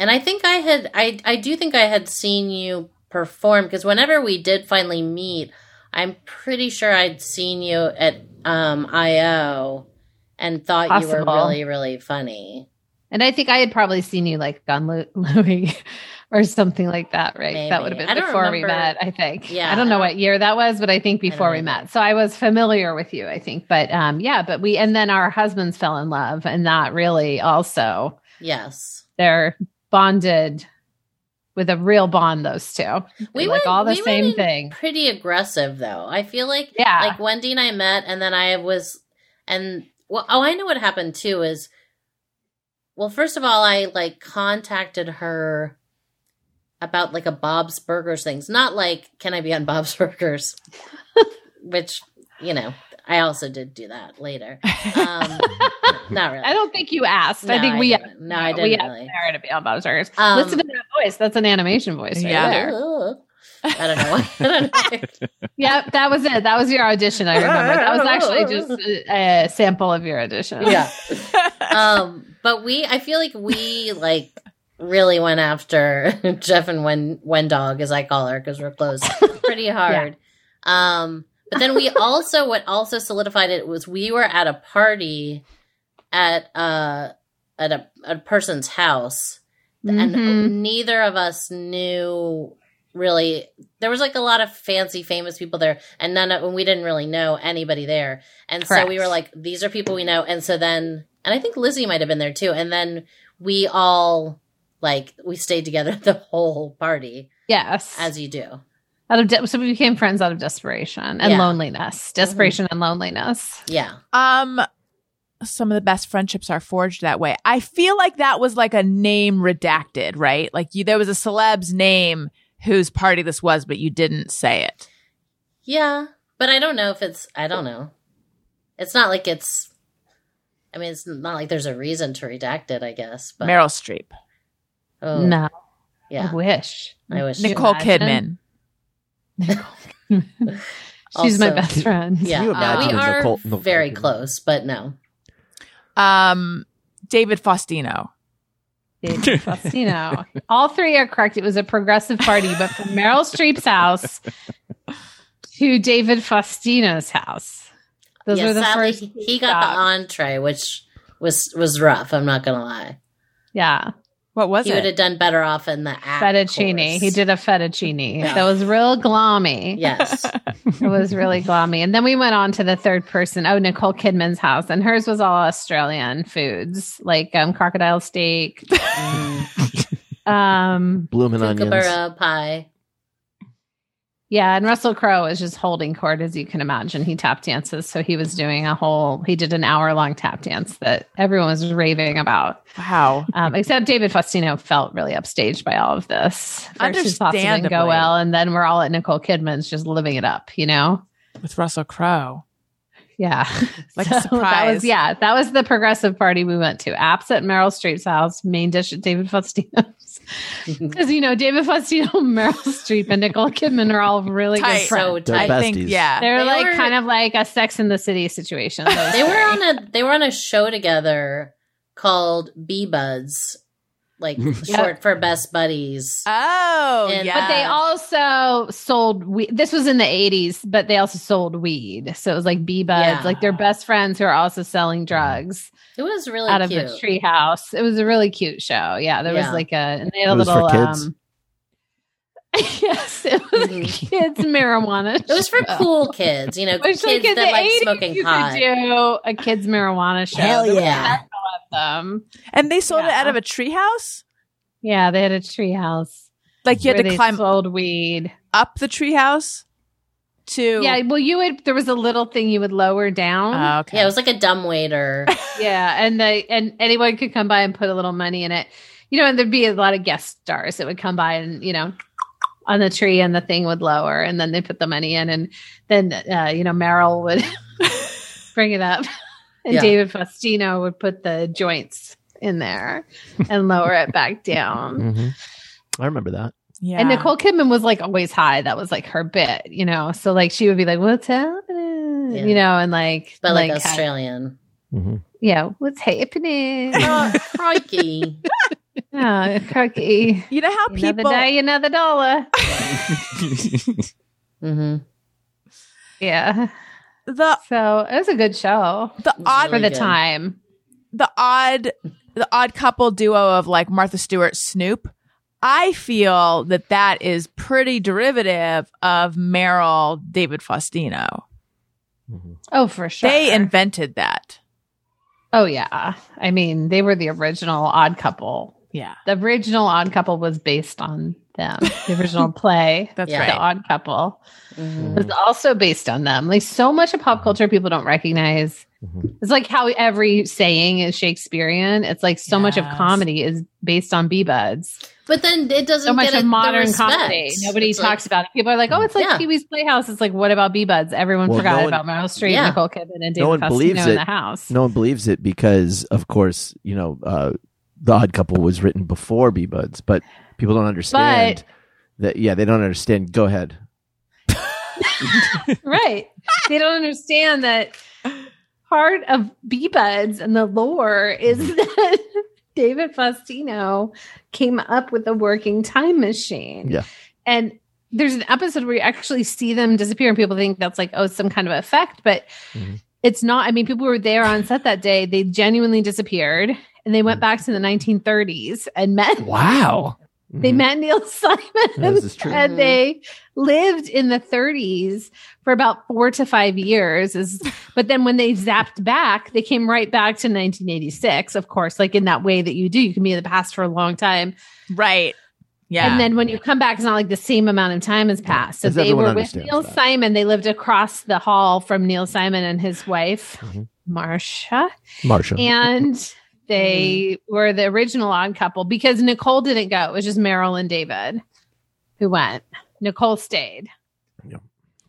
and I think I had I I do think I had seen you perform because whenever we did finally meet, I'm pretty sure I'd seen you at um IO and thought you were really really funny. And I think I had probably seen you like on Lu- Louis or something like that, right? Maybe. That would have been I before we met, I think. Yeah, I don't know what year that was, but I think before we met. So I was familiar with you, I think. But um yeah, but we and then our husbands fell in love and that really also Yes. they're bonded with a real bond, those two. We like all the we same thing. Pretty aggressive though. I feel like Yeah. like Wendy and I met, and then I was, and well, oh, I know what happened too. Is well, first of all, I like contacted her about like a Bob's Burgers things, not like can I be on Bob's Burgers, which you know I also did do that later. Um, not really. I don't think you asked. I No, think I we didn't. No, I we didn't asked really. Sarah to be on Bob's Burgers. Um, Listen to that voice. That's an animation voice right Yeah. there. I don't know. Why. I don't know. Yep, that was it. That was your audition. I remember. That was actually just a, a sample of your audition. yeah. um but we i feel like we like really went after jeff and wen wendog as i call her because we're close pretty hard. Um but then we also what also solidified it was we were at a party at uh at a, a person's house. And Mhm. neither of us knew really there was like a lot of fancy famous people there and none of and we didn't really know anybody there. And so we were like these are people we know. And so then and i think lizzie might have been there too and then we all like we stayed together the whole party Yes. as you do out of de- so we became friends out of desperation and Yeah. loneliness. Desperation and loneliness. yeah Um, some of the best friendships are forged that way. I feel like that was like a name redacted, right? Like you, there was a celeb's name whose party this was, but you didn't say it. Yeah, but I don't know if it's. I don't know. It's not like it's. I mean, it's not like there's a reason to redact it. I guess, but Meryl Streep, oh, No, yeah, I wish. I wish. Nick- Nicole imagine? Kidman. She's my best friend. yeah, you uh, we are Nicole- Nicole very Kidman? close, but no. Um, David Faustino. David Faustino. All three are correct. It was a progressive party, but from Meryl Streep's house to David Faustino's house. Those yeah, were the sadly, first. he got the entree, which was was rough. I'm not gonna lie. Yeah, What was it? He would have done better off in the act fettuccine. course. He did a fettuccine. Yeah. That was real glommy. Yes. It was really glommy. And then we went on to the third person. Oh, Nicole Kidman's house, and hers was all Australian foods like um, crocodile steak, Mm. um, Bloomin' onions. Kookaburra pie. Yeah, and Russell Crowe is just holding court, as you can imagine. He tap dances, so he was doing a whole. He did an hour long tap dance that everyone was raving about. wow. Um, except David Faustino felt really upstaged by all of this. First his thoughts didn't Understandably. go well, and then we're all at Nicole Kidman's just living it up. You know? With Russell Crowe. Yeah, Like a That surprise. was yeah, that was the progressive party we went to. Apps at Meryl Streep's house, main dish at David Faustino's. Because you know David Faustino, Meryl Streep, and Nicole Kidman are all really Tight. good friends. So They're I think, besties. yeah. They're They like were- kind of like a Sex in the City situation. those they were on a they were on a show together called Bee Buds, like short for best buddies. Oh, And- yeah. But they also sold weed. This was in the 80s, but they also sold weed. So it was like bee buds, Yeah. like their best friends who are also selling drugs It was really out cute. of the tree house. It was a really cute show. Yeah. There was like a, and they had a It was for little, kids? um, yes, it was a Mhm. kids marijuana. It was for show. cool kids, you know, Which, kids like that the like 80s, smoking you pot. could do a kids marijuana show. Hell There yeah. of them. and they sold it out of a treehouse? Yeah, they had a tree house. Like you had to climb old weed. up the treehouse to. Yeah, well, you would. There was a little thing you would lower down. Oh, okay. Yeah, it was like a dumb waiter. yeah, and they and anyone could come by and put a little money in it. You know, and there'd be a lot of guest stars that would come by and you know on the tree, and the thing would lower, and then they put the money in, and then uh, you know Meryl would bring it up, and Yeah. David Faustino would put the joints in there and lower it back down. hmm I remember that. Yeah. And Nicole Kidman was like always high. That was like her bit, you know. So like she would be like, "What's happening?" Yeah. You know, and like, but like, kind- Australian. hmm yeah, what's happening? oh, crikey. oh, cookie. you know how Another people. day, another dollar. mm-hmm. Yeah. the So it was a good show the was odd for the good. time. the odd the odd couple duo of like Martha Stewart Snoop. I feel that that is pretty derivative of Meryl David Faustino. Mm-hmm. Oh, for sure. They invented that. oh, yeah. I mean, they were the original odd couple. Yeah, The original odd couple was based on them. The original play, that's Yeah. The right. Odd Couple, hmm was also based on them. Like so much of pop culture people don't recognize. Mhm. It's like how every saying is Shakespearean. It's like so much of comedy is based on bee buds. But then it doesn't So much get of it, modern comedy. Nobody It's talks like, about it. People are like, "Oh, it's like Yeah. Pee Wee's Playhouse." It's like, what about bee buds? Everyone Well, forgot no one- about Meryl Streep, Yeah. Nicole Kidman, and David No one Faustino believes in it. the house. No one believes it because, of course, you know, uh, the Odd Couple was written before Bee Buds, but people don't understand that. Yeah, they don't understand. Go ahead. right. They don't understand that part of Bee Buds and the lore is Mm-hmm. that David Faustino came up with a working time machine. Yeah. And there's an episode where you actually see them disappear, and people think that's like, oh, some kind of effect, but Mhm. it's not. I mean, people were there on set that day. They genuinely disappeared and they went back to the 1930s and met Wow. they Mhm. met Neil Simon This is true. and they lived in the 30s for about four to five years. Is but then when they zapped back, they came right back to 1986. Of course, like in that way that you do, you can be in the past for a long time, Right. Yeah. and then when you come back, it's not like the same amount of time has passed. So As they were with Neil that. Simon. They lived across the hall from Neil Simon and his wife. Mhm. Marsha, Marsha. and they were the original odd couple because Nicole didn't go. It was just Meryl and David who went. Nicole stayed.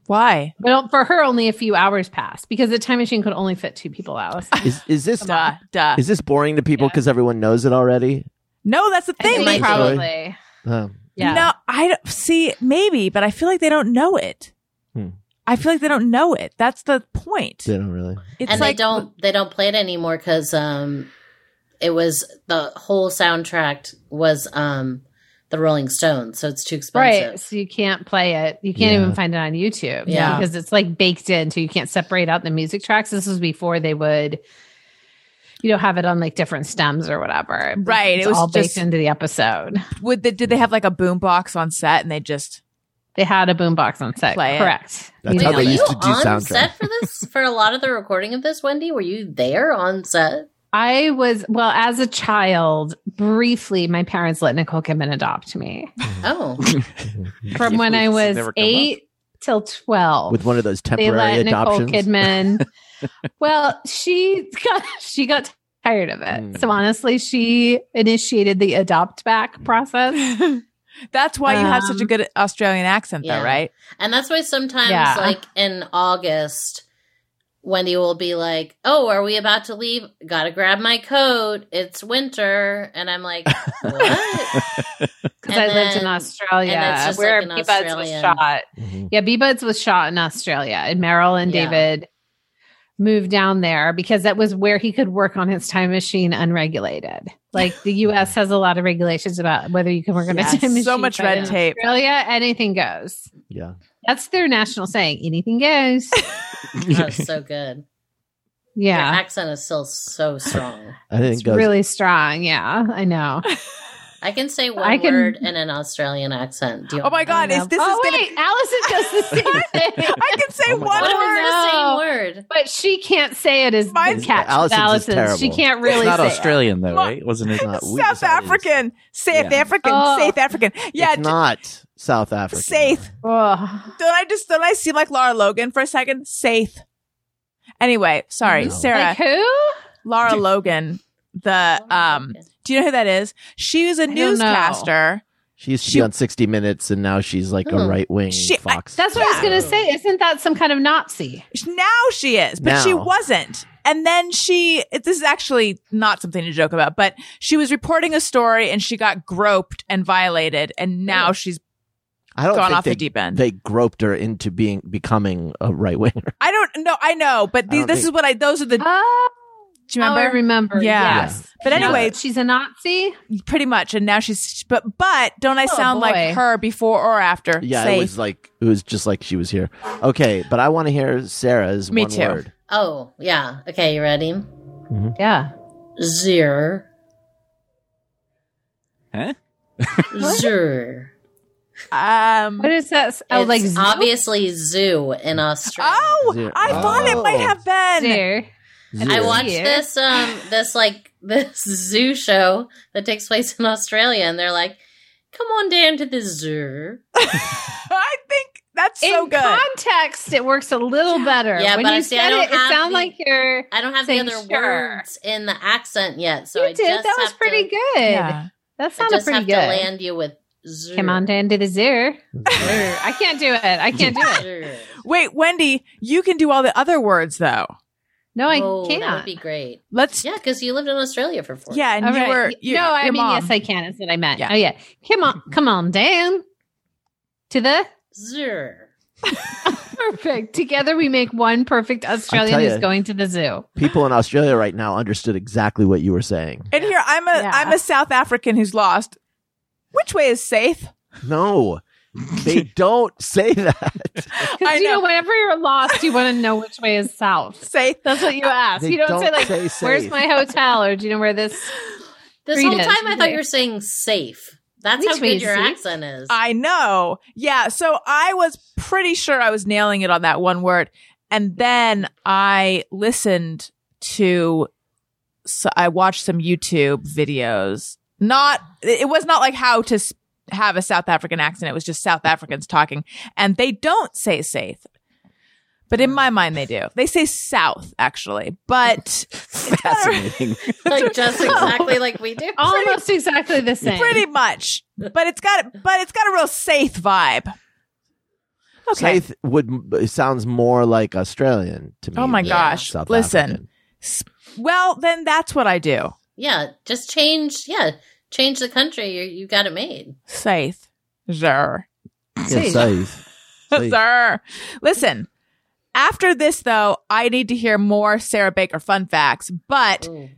Why? But for her, only a few hours passed because the time machine could only fit two people, Alice. is is this Duh, duh. is this boring to people Yeah. because everyone knows it already? no, that's the thing. think probably. Uh, Yeah. No, I don't see maybe, but I feel like they don't know it. Hmm. I feel like they don't know it. That's the point. they don't really. It's and like they don't they don't play it anymore because um it was the whole soundtrack was um the Rolling Stones, so it's too expensive. Right. So you can't play it. You can't Yeah. even find it on YouTube. Yeah. Because it's like baked in, so you can't separate out the music tracks. This was before they would, you know, have it on like different stems or whatever. Right, It's it was all just- baked into the episode. Would they, did they have like a boom box on set and they just They had a boombox on set. Play it. Correct. That's You how know Were they you used to do on soundtrack. set for this for a lot of the recording of this, Wendy? Were you there on set? I was well as a child. Briefly, my parents let Nicole Kidman adopt me Oh, from when I was never come up. eight till twelve. With one of those they temporary let Nicole adoptions. Kidman. well, she got she got tired of it. Mm. So honestly, she initiated the adopt back process. That's why you have such a Um, good Australian accent yeah. though, right? and that's why sometimes, Yeah. like in August, Wendy will be like, "Oh, are we about to leave? Got to grab my coat. It's winter," and I'm like, "What?" Because I And lived in Australia, and it's just where like an B Buds was Australian- shot. Mhm. Yeah, B Buds was shot in Australia, and Meryl and Yeah. David moved down there because that was where he could work on his time machine unregulated. Like the U.S. has a lot of regulations about whether you can work on Yes, a time machine. so much red in tape. Australia, anything goes. Yeah. That's their national saying. Anything goes. That was so good. Your Yeah. accent is still so strong. I think It's it goes. really strong. Yeah, I know. I can say one I can- word in an Australian accent. Do you Oh my god, is this oh, is gonna wait, Allison does the same thing. I can say Oh my one What word. the no. same word? But she can't say it as Mine's- the catch. Allison's is Allison's. terrible. She can't really it's not say Australian though, Well, right? Wasn't it? Not- South decided African. South Yeah. African. Oh. South African. Yeah, it's not South Africa. Safe. it. Oh. Don't I just don't I seem like Laura Logan for a second? Safe. Anyway, sorry, No. Sarah. Like who? Laura Logan. The um do you know who that is? She was a newscaster. She used to She- be on 60 Minutes, and now she's like a Hmm. right wing She- Fox. That's what I was going to say. Isn't that some kind of Nazi? Now she is, but she wasn't. And then she, it- this is actually not something to joke about, but she was reporting a story and she got groped and violated. And now she's, I don't gone think off the deep end. They groped her into being becoming a right winger. I don't know. I know, but I the, don't this think- is what I, those are the, Oh, do you remember? I remember. Yeah. Yes. But anyway- Now she's a Nazi. Pretty much. And now she's, but, but don't I Oh, sound boy. like her before or after? Yeah, Safe. it was like it was just like she was here. Okay, but I want to hear Sarah's Me one too. word. Oh, yeah. Okay, you ready? Yeah. Zir. Huh? Zir. um, What is that? Oh, It's like zoo? obviously zoo in Australia. oh, Zero. I thought it might Oh. have been. There. And I Zero. watched Yeah. this um this like this zoo show that takes place in Australia and they're like, Come on down to the zoo. I think that's so In good. context, it works a little better. Yeah, when but I you see, I said don't it, it have sounded the- like you're. I don't have the other sure. words in the accent yet, so you I did. just That was pretty to, good. Yeah. That I sounded just pretty have good. to land you with zoo. Come on down to the zoo. I can't do it. I can't do it. Wait, Wendy, you can do all the other words though. No, I oh, can't. that would be great. Let's. Yeah, because you lived in Australia for four. Yeah, and All you right. were. You, no, I your mean mom. yes, I can. Is what I meant. Yeah. Oh yeah, come on, come on down to the Zoo. perfect. Together we make one perfect Australian tell who's going to the zoo. People in Australia right now understood exactly what you were saying. And here I'm a Yeah. am a South African who's lost. Which way is safe? No, they don't say that. I Because you know. know, whenever you're lost, you want to know which way is south. Safe. That's what you uh, ask. They you don't, say don't like, say "Where's my hotel?" or "Do you know where this?" This whole it. time I thought you were saying safe. That's Which how way good your safe? accent is. I know. Yeah. So I was pretty sure I was nailing it on that one word, and then I listened to. So I watched some YouTube videos. Not. It was not like how to s- have a South African accent. It was just South Africans talking, and they don't say safe. but in my mind they do. They say south actually, but Fascinating. like just exactly like we do. Almost exactly the same. pretty much. But it's got but it's got a real safe vibe. Okay. Saith would sounds more like Australian to me. Oh my gosh. South Listen. African. Well, then that's what I do. Yeah, just change. Yeah, change the country. You you got it made. Safe. Zer. Yeah, Saith. Saith. Zer. Listen. After this, though, I need to hear more Sarah Baker fun facts. But Ooh.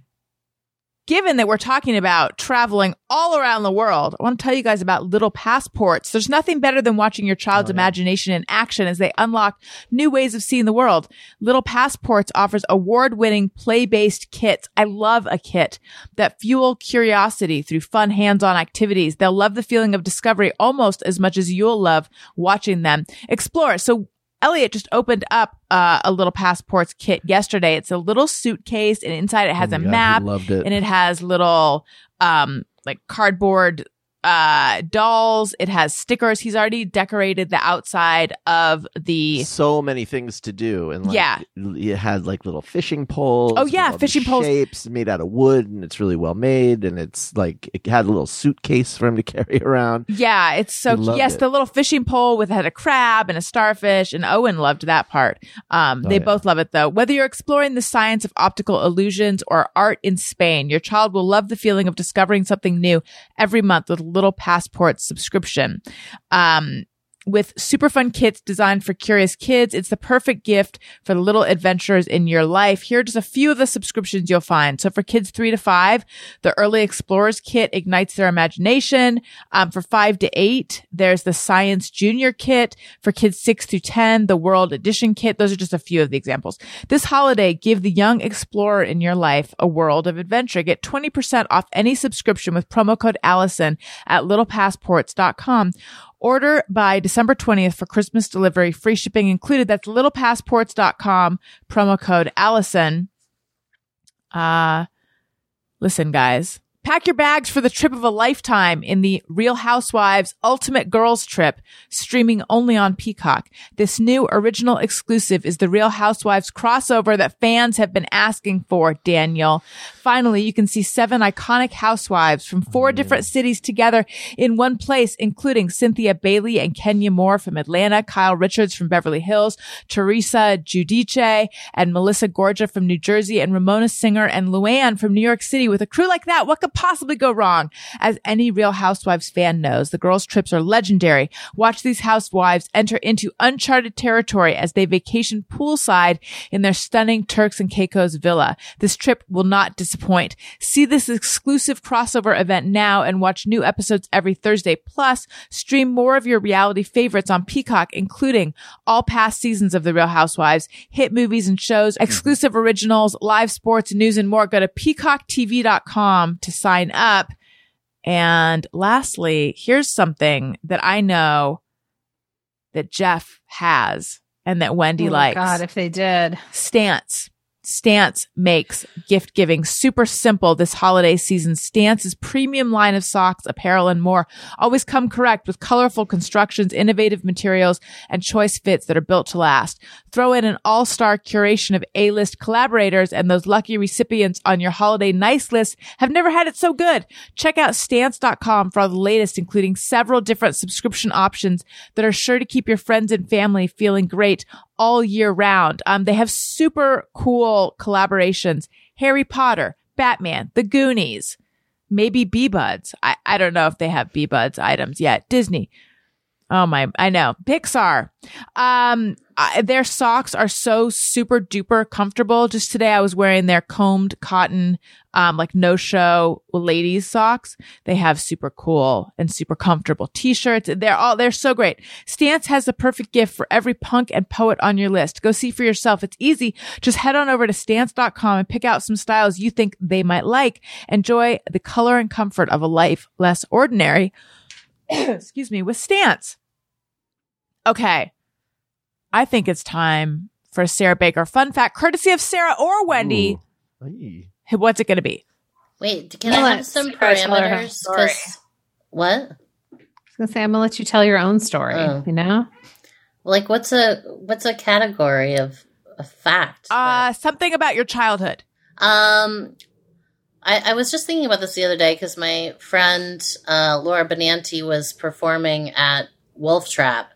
Given that we're talking about traveling all around the world, I want to tell you guys about little passports. There's nothing better than watching your child's Oh, yeah. imagination in action as they unlock new ways of seeing the world. Little Passports offers award-winning play-based kits. I love a kit that fuel curiosity through fun hands-on activities. They'll love the feeling of discovery almost as much as you'll love watching them explore. So Elliot just opened up uh, a little passports kit yesterday. It's a little suitcase, and inside it has Oh a God, map, Loved it. and it has little um like cardboard uh dolls. It has stickers. He's already decorated the outside of the. so many things to do, and like, Yeah. it had like little fishing poles. Oh, yeah, fishing poles. shapes made out of wood, and it's really well made, and it's like it had a little suitcase for him to carry around. Yeah, it's so cute. yes, it. the little fishing pole with had a crab and a starfish, and Owen loved that part. Um, Oh, they yeah. both love it though. Whether you're exploring the science of optical illusions or art in Spain, your child will love the feeling of discovering something new every month with little passport subscription. Um, with super fun kits designed for curious kids, it's the perfect gift for the little adventures in your life. Here are just a few of the subscriptions you'll find. So for kids three to five, the Early Explorers Kit ignites their imagination. Um, for five to eight, there's the Science Junior Kit. For kids six through 10, the World Edition Kit. Those are just a few of the examples. This holiday, give the young explorer in your life a world of adventure. Get 20% off any subscription with promo code Allison at littlepassports.com. Order by December 20th for Christmas delivery, free shipping included. That's littlepassports.com, promo code Allison. Uh, listen, guys, pack your bags for the trip of a lifetime in the Real Housewives Ultimate Girls Trip, streaming only on Peacock. This new original exclusive is the Real Housewives crossover that fans have been asking for, Daniel. Finally, you can see seven iconic housewives from four oh, different cities together in one place, including Cynthia Bailey and Kenya Moore from Atlanta, Kyle Richards from Beverly Hills, Teresa Giudice and Melissa Gorga from New Jersey, and Ramona Singer and Luann from New York City. With a crew like that, what could possibly go wrong? As any Real Housewives fan knows, the girls' trips are legendary. Watch these housewives enter into uncharted territory as they vacation poolside in their stunning Turks and Caicos villa. This trip will not disappoint. See this exclusive crossover event now and watch new episodes every Thursday. Plus, stream more of your reality favorites on Peacock, including all past seasons of The Real Housewives, hit movies and shows, mm-hmm. exclusive originals, live sports, news, and more. Go to peacocktv.com to sign up. And lastly, here's something that I know that Jeff has and that Wendy Oh, likes. God, if they did. Stance. Stance makes gift giving super simple this holiday season. Stance's premium line of socks, apparel, and more always come correct with colorful constructions, innovative materials, and choice fits that are built to last. Throw in an all-star curation of A-list collaborators and those lucky recipients on your holiday nice list have never had it so good. Check out stance.com for all the latest, including several different subscription options that are sure to keep your friends and family feeling great all year round. Um, they have super cool collaborations. Harry Potter, Batman, The Goonies, maybe Bee Buds. I, I don't know if they have Bee Buds items yet. Disney. Oh my, I know. Pixar. Um, I, their socks are so super duper comfortable. Just today I was wearing their combed cotton, um, like no show ladies socks. They have super cool and super comfortable t-shirts. They're all, they're so great. Stance has the perfect gift for every punk and poet on your list. Go see for yourself. It's easy. Just head on over to stance.com and pick out some styles you think they might like. Enjoy the color and comfort of a life less ordinary. Excuse me, with Stance. Okay. I think it's time for Sarah Baker fun fact, courtesy of Sarah or Wendy. Ooh. Hey, What's it going to be? Wait, can I'll I let have some Sarah tell her her parameters? story. 'Cause- what? I was gonna say I'm gonna let you tell your own story. Oh. You know, Like, what's a what's a category of a fact? Uh, something about your childhood. Um, I, I was just thinking about this the other day because my friend uh, Laura Benanti was performing at Wolf Trap,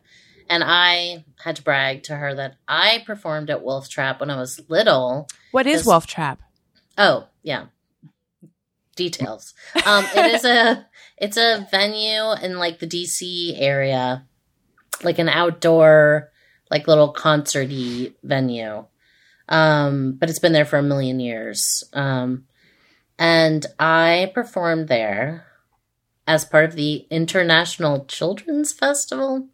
and I had to brag to her that I performed at Wolf Trap when I was little. What is Wolf Trap? Oh, yeah. Details. Um, it is a it's a venue in like the DC area, like an outdoor, like little concerty venue. Um, but it's been there for a million years. Um, and I performed there as part of the International Children's Festival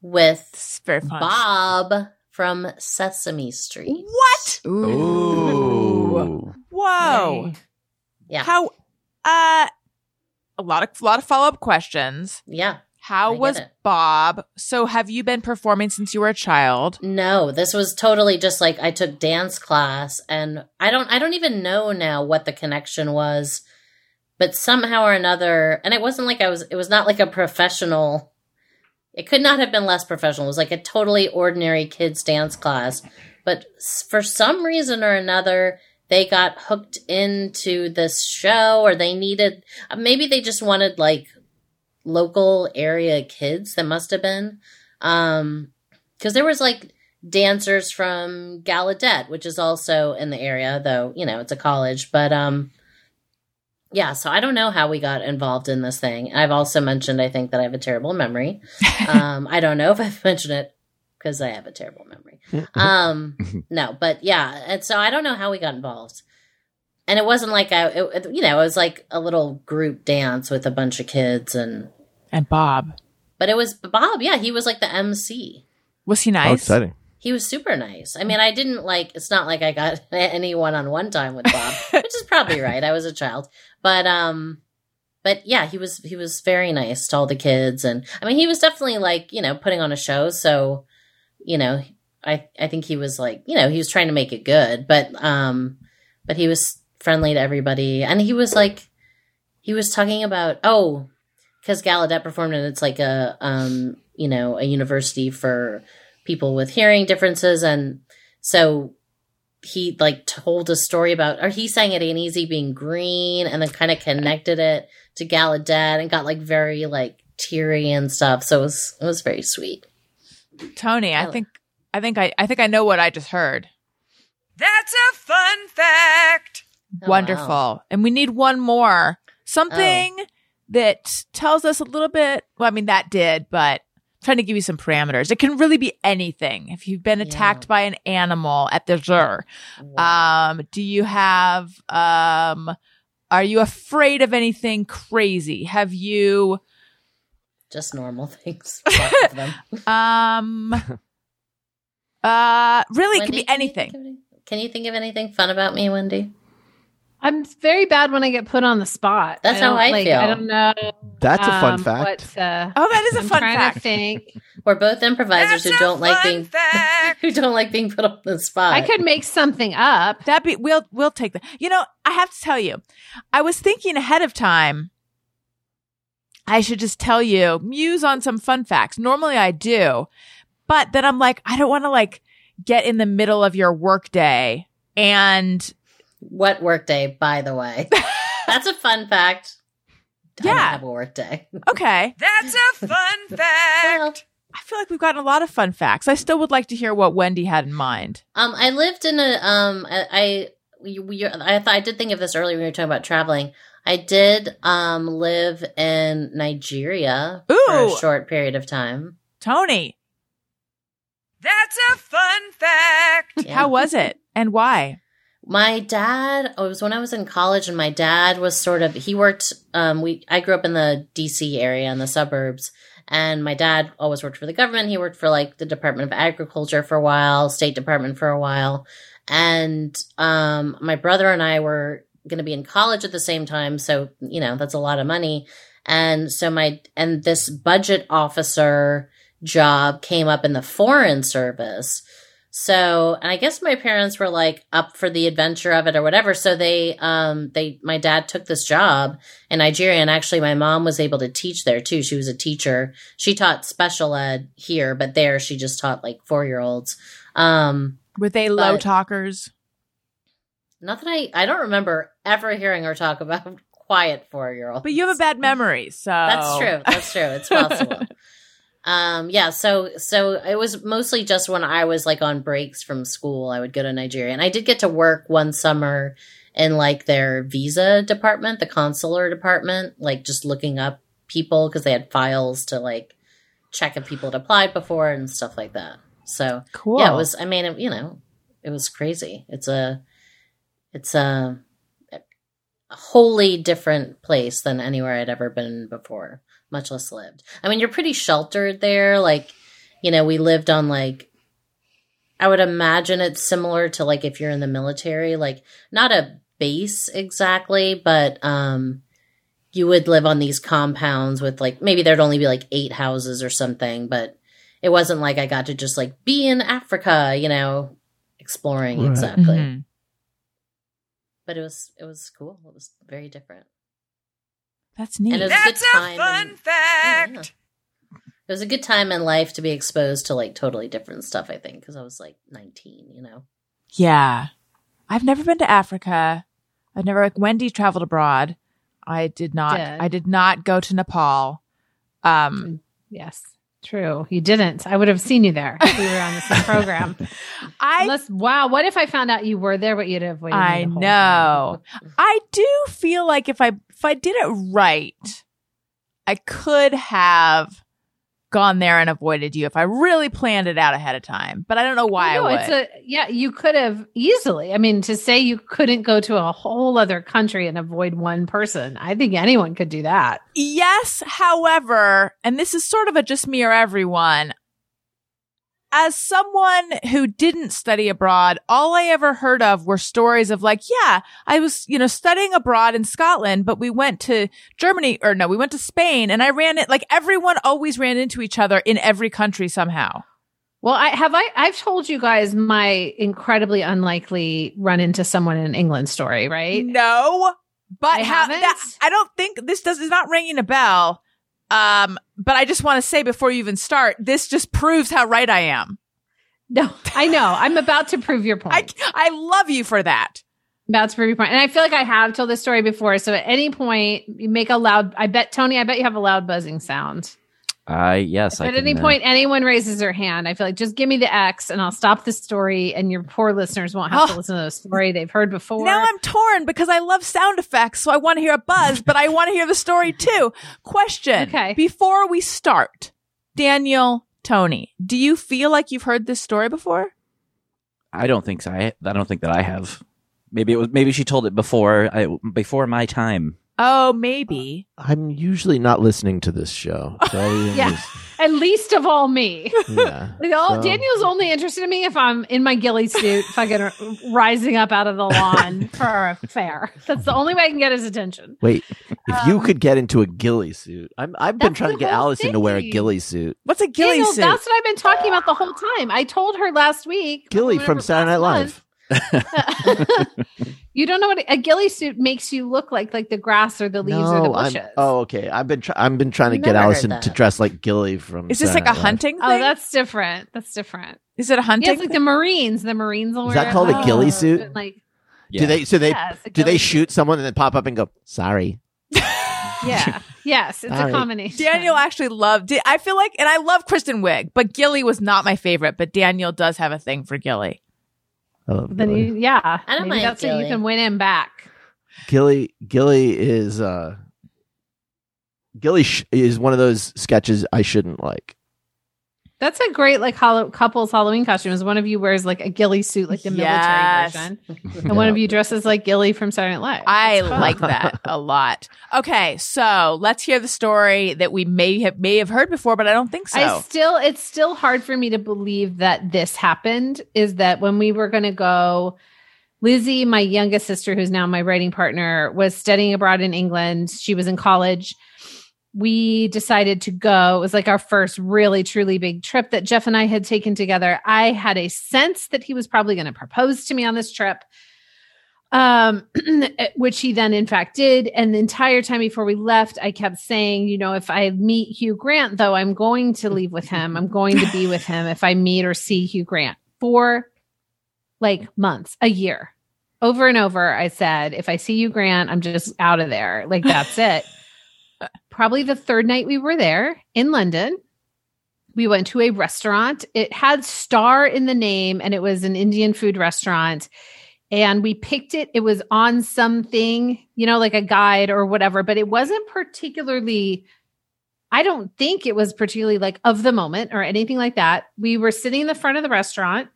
with It's very fun. Bob from Sesame Street. What? Ooh. Whoa. Yay. Yeah. How? Uh, a lot of a lot of follow up questions. Yeah. How I was. Bob? So, have you been performing since you were a child? No, this was totally just like I took dance class and I don't I don't even know now what the connection was. But somehow or another, and it wasn't like I was it was not like a professional it could not have been less professional. It was like a totally ordinary kids dance class. But for some reason or another, they got hooked into this show or they needed maybe they just wanted like local area kids that must have been um because there was like dancers from Gallaudet, which is also in the area, though you know it's a college. But um, yeah. So I don't know how we got involved in this thing. I've also mentioned I think that I have a terrible memory. um, I don't know if I've mentioned it because I have a terrible memory. Um, no, but yeah, and so I don't know how we got involved. And it wasn't like I, it, you know, it was like a little group dance with a bunch of kids, and And Bob but it was Bob. Yeah, he was like the MC. was he How nice? exciting. He was super nice. I mean, I didn't like. It's not like I got any one on one time with Bob, which is probably right. I was a child, but um, but yeah, he was he was very nice to all the kids, and I mean, he was definitely like you know putting on a show. So, you know, I I think he was like you know he was trying to make it good, but um, but he was friendly to everybody, and he was like he was talking about oh because Gallaudet performed and it's like a um you know a university for people with hearing differences and so he like told a story about or he sang it ain't easy being green and then kind of connected it to Gallaudet and got like very like teary and stuff so it was it was very sweet Tony, I think I think I I think I know what I just heard. That's a fun fact. Oh, Wonderful. wow. And we need one more. Something Oh. That tells us a little bit. Well, I mean, that did, but I'm trying to give you some parameters. It can really be anything. If you've been attacked Yeah. by an animal at the zoo, Wow. um, do you have, um, are you afraid of anything crazy? Have you, just normal things lots of them um, uh, really, it Wendy, could be can you anything. of any- can you think of anything fun about me Wendy I'm very bad when I get put on the spot. That's how I like, feel. I don't know. That's a fun um, fact. What's, uh, Oh, that is a I'm fun trying fact. to think. we're both improvisers That's who don't like being who don't like being put on the spot I could make something up. That be we'll we'll take that. You know, I have to tell you, I was thinking ahead of time. I should just tell you, muse on some fun facts. Normally I do, but then I'm like, I don't want to like get in the middle of your workday and What workday, by the way? That's a fun fact. I don't Yeah. have a workday. okay. That's a fun fact. I feel like we've gotten a lot of fun facts. I still would like to hear what Wendy had in mind. Um, I lived in a um, I, I we, we I thought I did think of this earlier when we were talking about traveling. I did um live in Nigeria for a short period of time. Tony, That's a fun fact. Yeah. how was it and why? My dad, oh, it was when I was in college, and my dad was sort of he worked. Um, we I grew up in the D.C. area in the suburbs, and my dad always worked for the government. He worked for like the Department of Agriculture for a while, State Department for a while, and um, my brother and I were going to be in college at the same time, so you know that's a lot of money. And so my and this budget officer job came up in the foreign service. So, and I guess my parents were like up for the adventure of it or whatever. So they, um, they, my dad took this job in Nigeria and actually my mom was able to teach there too. She was a teacher. She taught special ed here, but there she just taught like four year olds. Um, Were they low talkers? not that I, I don't remember ever hearing her talk about quiet four year olds. But you have a bad memory, so That's true. That's true. It's possible. um, yeah. So, so it was mostly just when I was like on breaks from school, I would go to Nigeria, and I did get to work one summer in like their visa department, the consular department, like just looking up people because they had files to like check if people had applied before and stuff like that. So cool. yeah, it was. I mean, it, you know, it was crazy. It's a, it's a, a wholly different place than anywhere I'd ever been before, much less lived. I mean, you're pretty sheltered there. Like, you know, we lived on like, I would imagine it's similar to like if you're in the military, like not a base exactly, but um, you would live on these compounds with like maybe there'd only be like eight houses or something, but it wasn't like I got to just like be in Africa, you know, exploring Right. exactly. Mhm. But it was it was cool. It was very different. That's neat. And it was a good That's a fun and- fact. It was a good time in life to be exposed to like totally different stuff. I think because I was like 19, you know. Yeah. I've never been to Africa. I've never like Wendy traveled abroad. I did not Did. I did not go to Nepal. Um Yes, true. You didn't. I would have seen you there. if We were on the same program. I Unless, wow, what if I found out you were there, but you'd have me I know. I do feel like if I if I did it right, I could have gone there and avoided you if I really planned it out ahead of time. But I don't know why no, I would. it's a yeah. You could have easily. I mean, to say you couldn't go to a whole other country and avoid one person, I think anyone could do that. Yes, however, and this is sort of a just me or everyone. As someone who didn't study abroad, all I ever heard of were stories of like, yeah, I was, you know, studying abroad in Scotland, but we went to Germany or no, we went to Spain and I ran it like everyone always ran into each other in every country somehow. Well, I have I I've told you guys my incredibly unlikely run into someone in England story, right? No, but I how, haven't? that, I don't think this does is not ringing a bell. Um, but I just want to say before you even start, this just proves how right I am. No, I know. I'm about to prove your point. I I love you for that. about to prove your point. And I feel like I have told this story before. So at any point, you make a loud. I bet Tony. I bet you have a loud buzzing sound. I yes. I If at can, any uh, point anyone raises their hand, I feel like just give me the X and I'll stop the story, and your poor listeners won't have to Oh. listen to the story they've heard before. Now I'm torn because I love sound effects, so I want to hear a buzz, but I want to hear the story too. Question. Okay. Before we start, Daniel, Tony, do you feel like you've heard this story before? I don't think so. I, I don't think that I have. Maybe it was. Maybe she told it before. I, before my time. Oh, uh, maybe. I'm usually not listening to this show. So Yeah. just- and least of all me. yeah. Like, all- So- Daniel's only interested in me if I'm in my ghillie suit, fucking rising up out of the lawn for a fair. That's the only way I can get his attention. Wait, if you um, could get into a ghillie suit, I'm, I've been trying to get whole Allison to wear a thing. ghillie suit. What's a ghillie Daniel, suit? that's what I've been talking about the whole time. I told her last week. Ghillie from Saturday Night Live. Month, you don't know what a ghillie suit makes you look like, like the grass or the leaves or the I'm- bushes. oh, okay. I've been try- I've been trying to get Never heard Allison to dress like Gilly from. Is this Saturday like a Night Live. hunting oh, thing? Oh, that's different. That's different. Is it a Yeah, hunting? it's like the Marines. The Marines will Is wear that called it. a ghillie Oh, suit? Like, Do they? So they yeah, do they ghillie shoot someone and then pop up and go sorry? Yeah. Yes, it's Sorry. a combination. Daniel actually loved it. I feel like, and I love Kristen Wiig, but Gilly was not my favorite, but Daniel does have a thing for Gilly. I love Then Gilly. you, yeah, I don't maybe mind that's so you can win him back. Gilly Gilly is uh Gilly sh- is one of those sketches I shouldn't like. That's a great like hollow, couples Halloween costume. Is one of you wears like a ghillie suit, like the Yes. military version, and one of you dresses like Gilly from Saturday Night Live. I like that a lot. Okay, so let's hear the story that we may have may have heard before, but I don't think so. I still, it's still hard for me to believe that this happened. Is that when we were going to go, Lizzie, my youngest sister, who's now my writing partner, was studying abroad in England. She was in college. We decided to go. It was like our first really, truly big trip that Jeff and I had taken together. I had a sense that he was probably going to propose to me on this trip, um, which he then, in fact, did. And the entire time before we left, I kept saying, you know, if I meet Hugh Grant, though, I'm going to leave with him. I'm going to be with him if I meet or see Hugh Grant for like months, a year. Over and over, I said, if I see Hugh Grant, I'm just out of there. Like, that's it. Probably the third night we were there in London, we went to a restaurant. It had star in the name and it was an Indian food restaurant. And we picked it. It was on something, you know, like a guide or whatever, but it wasn't particularly, I don't think it was particularly like of the moment or anything like that. We were sitting in the front of the restaurant.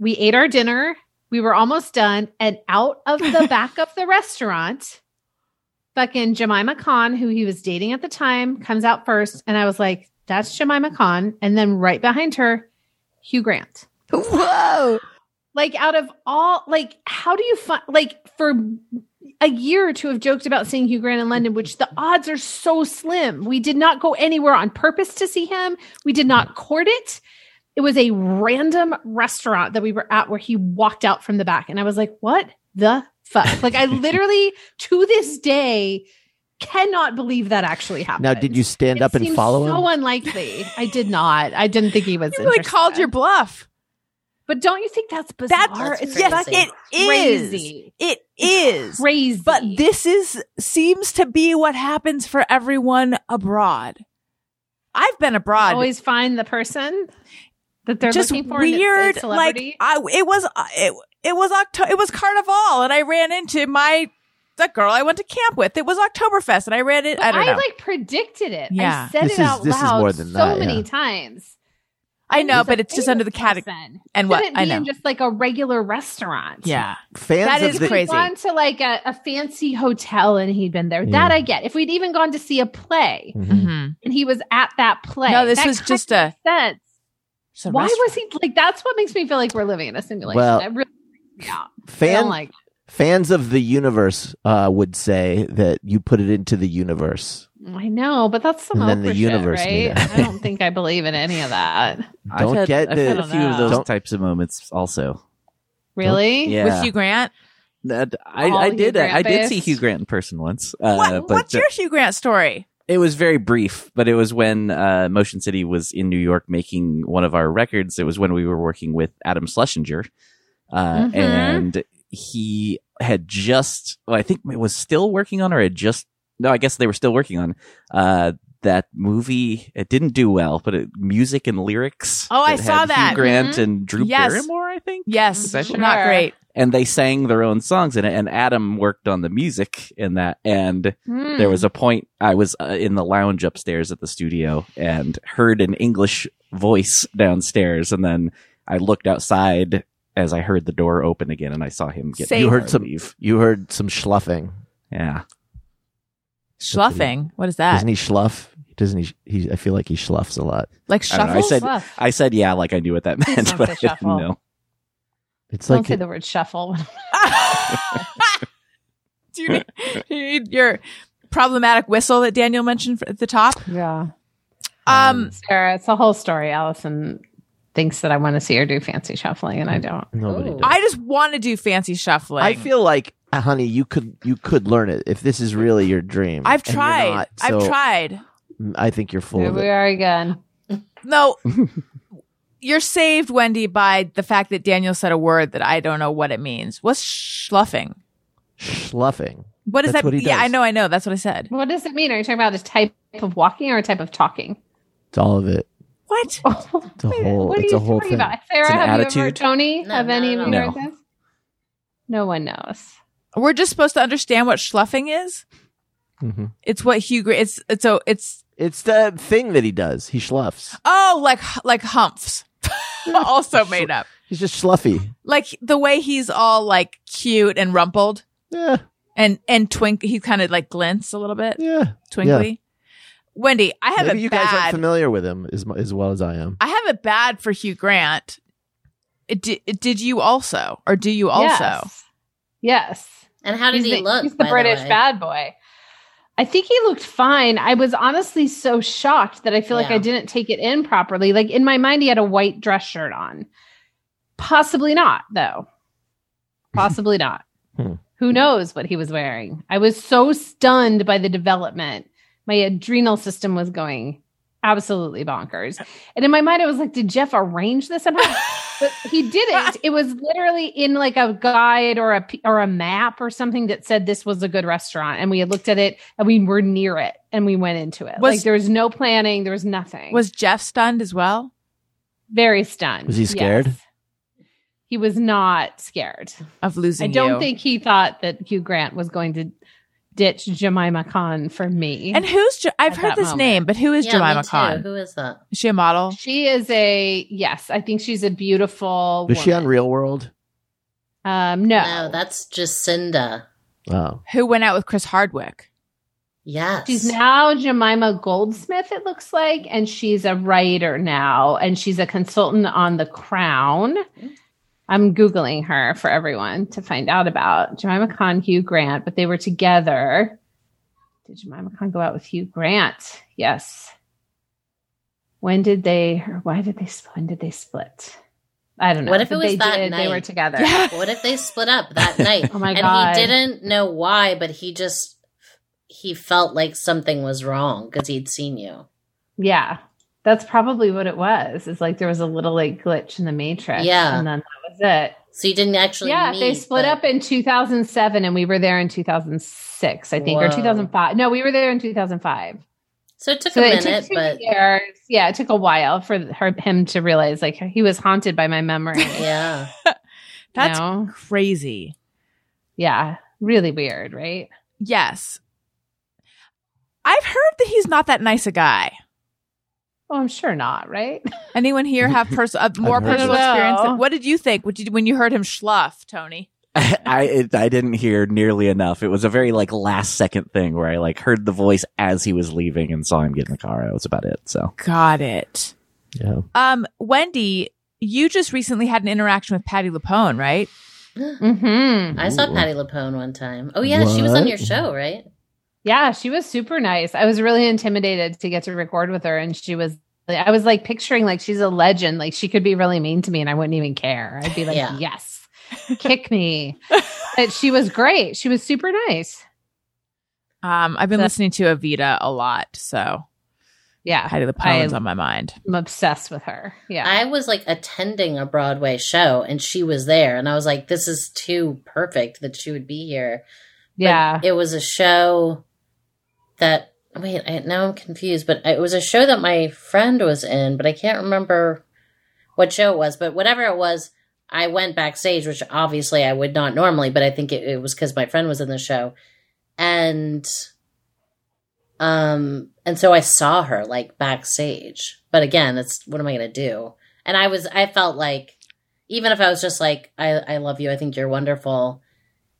We ate our dinner. We were almost done. And out of the back of the restaurant, fucking Jemima Khan, who he was dating at the time, comes out first. And I was like, that's Jemima Khan. And then right behind her, Hugh Grant. Whoa! Like, out of all, like, how do you find, like, for a year or two have joked about seeing Hugh Grant in London, which the odds are so slim. We did not go anywhere on purpose to see him. We did not court it. It was a random restaurant that we were at where he walked out from the back. And I was like, what the fuck? Like, I literally, to this day, cannot believe that actually happened. Now, did you stand It up and seems follow so him? unlikely. I did not. I didn't think he was. You really called your bluff. But don't you think that's bizarre? That's, it's yes, fucking it is. crazy. It is. Crazy. But this is seems to be what happens for everyone abroad. I've been abroad. always find the person that they're just looking for. and a weird. Like. I, it was, uh, it, it was October. It was Carnival, and I ran into my that girl I went to camp with. It was Oktoberfest, and I ran it. But I don't know. like predicted it. Yeah. I said This it is- out this is loud more than so that, many yeah. times. I know, but it's just under the category. person. And what- Shouldn't I be in know. just like a regular restaurant. Yeah, Fans That of is the, If we'd crazy. gone to like a, a fancy hotel and he'd been there, Yeah. that I get. If we'd even gone to see a play Mhm. hmm and he was at that play, No, this that was just a- sense. A Why restaurant. was he like? That's what makes me feel like we're living in a simulation. Well, it really freaks me Fan, like. fans of the universe uh, would say that you put it into the universe. I know, but that's some And then the universe shit, right? I don't think I believe in any of that. Don't I've had, get I've the- had I a don't few of those Don't- types of moments also. Really? Yeah, with Hugh Grant? That- I, I did. Grant I did see? Hugh Grant in person once. Uh, what, but what's your Hugh Grant story? it was very brief, but it was when uh, Motion City was in New York making one of our records. It was when we were working with Adam Schlesinger, uh, Mhm. and he had just, well, I think it was still working on, or had just, no, I guess they were still working on uh, that movie. It didn't do well, but it, music and lyrics. Oh, I saw that. Hugh Grant Mhm. and Drew Yes. Barrymore, I think Yes, Sure. not great. and they sang their own songs in it and adam worked on the music in that and Hmm. there was a point i was uh, in the lounge upstairs at the studio and heard an english voice downstairs and then i looked outside as i heard the door open again and i saw him get Say- You heard some. leave. You heard some schluffing. yeah Schluffing. What is that? Doesn't he schluff? Doesn't he? He. I feel like he schluffs a lot. like I I shuffle? said- Fluff. i said yeah like i knew what that meant Don't but say i didn't shuffle. know It's Don't like say the word shuffle. Do you need, you need your problematic whistle that Daniel mentioned at the top? Yeah. Um, Sarah, it's a whole story. Allison thinks that I want to see her do fancy shuffling, and I don't. nobody. Does. I just want to do fancy shuffling. I feel like, uh, honey, you could you could learn it if this is really your dream. I've and you're tried. not, I've so tried. I think you're full Here of we it. are again. No. You're saved, Wendy, by the fact that Daniel said a word that I don't know what it means. What's schluffing? Schluffing. What does That's that what he Yeah, does. I know, I know. That's what I said. What does it mean? Are you talking about a type of walking or a type of talking? It's all of it. What? It's a whole. what are it's you a whole talking thing. about? Sarah, It's an have you ever, attitude. Tony, No, have no, any no, of you no. heard this? No one knows. We're just supposed to understand what schluffing is? Mhm. It's what Hugh Grant it's it's so it's It's the thing that he does. He schluffs. oh like like humps. also made up. He's just schluffy. Like the way he's all like cute and rumpled Yeah. and and twink he kind of like glints a little bit. Yeah. Twinkly. Wendy, I have Maybe it you guys aren't familiar with him as as well as I am. I have it bad for Hugh Grant. It di- it- did you also, or do you also? Yes. Yes. And how did he's he the, look? He's the by British way? bad boy. I think he looked fine. I was honestly so shocked that I feel like I didn't take it in properly. Like in my mind, he had a white dress shirt on. Possibly not, though. Possibly not. Hmm. Who knows what he was wearing? I was so stunned by the development. My adrenal system was going absolutely bonkers. And in my mind, I was like, did Jeff arrange this somehow? but he didn't. It was literally in like a guide or a p- or a map or something that said this was a good restaurant, and we had looked at it and we were near it and we went into it. Was- like there was no planning, there was nothing. Was Jeff stunned as well? very stunned. Was he scared? Yes. He was not scared. Of losing I don't you? think he thought that Hugh Grant was going to ditch Jemima Khan for me. And who's Je- I've heard this moment. name, but who is yeah, Jemima. Khan? Who is that? Is she a model? she is a yes. I think she's a beautiful. Was she on. Real World? Um, no, No, that's Jacinda. Oh, Who went out with Chris Hardwick? Yes. She's now Jemima Goldsmith, it looks like, and she's a writer now, and she's a consultant on The Crown. I'm Googling her for everyone to find out about Jemima Khan, Hugh Grant, but they were together. Did Jemima Khan go out with Hugh Grant? Yes. When did they, or why did they, when did they split? I don't know. What if it was they that did, They were together. Yeah. What if they split up that night? Oh my god. and God. he didn't know why, but he just he felt like something was wrong because he'd seen you. Yeah. That's probably what it was. It's like there was a little like glitch in the matrix. Yeah. And then that was it. So you didn't actually. yeah, meet, they split but- up in 2007 and we were there in 2006, I think, or 2005. No, we were there in 2005. So it took So a it minute, took but years. Yeah, it took a while for her, him to realize like he was haunted by my memory. yeah. That's No. crazy. Yeah, really weird, right? Yes. I've heard that he's not that nice a guy. Oh, I'm sure not, right? Anyone here have pers- uh, more personal that. experience? No. What did you think when you, when you heard him schluff, Tony? I it, I didn't hear nearly enough. It was a very like last second thing where I like heard the voice as he was leaving and saw him get in the car. That was about it. So Got it. yeah. Um, Wendy, you just recently had an interaction with Patti LuPone, right? Mm-hmm. I saw Patti LuPone one time. Oh yeah, she was on your show, right? Yeah, she was super nice. I was really intimidated to get to record with her, and she was. I was like picturing like she's a legend. Like she could be really mean to me, and I wouldn't even care. I'd be like, Yeah. "Yes, kick me." but she was great. She was super nice. Um, I've been So- listening to Evita a lot, so Yeah, Patti the I- on my mind. I'm obsessed with her. Yeah, I was like attending a Broadway show and she was there, and I was like, "This is too perfect that she would be here." But yeah. it was a show that wait, I, now I'm confused, but it was a show that my friend was in, but I can't remember what show it was. But whatever it was, I went backstage, which obviously I would not normally, but I think it, it was because my friend was in the show, and um, and so I saw her like backstage. But again, it's what am I going to do? And I was, I felt like even if I was just like, I, I love you, I think you're wonderful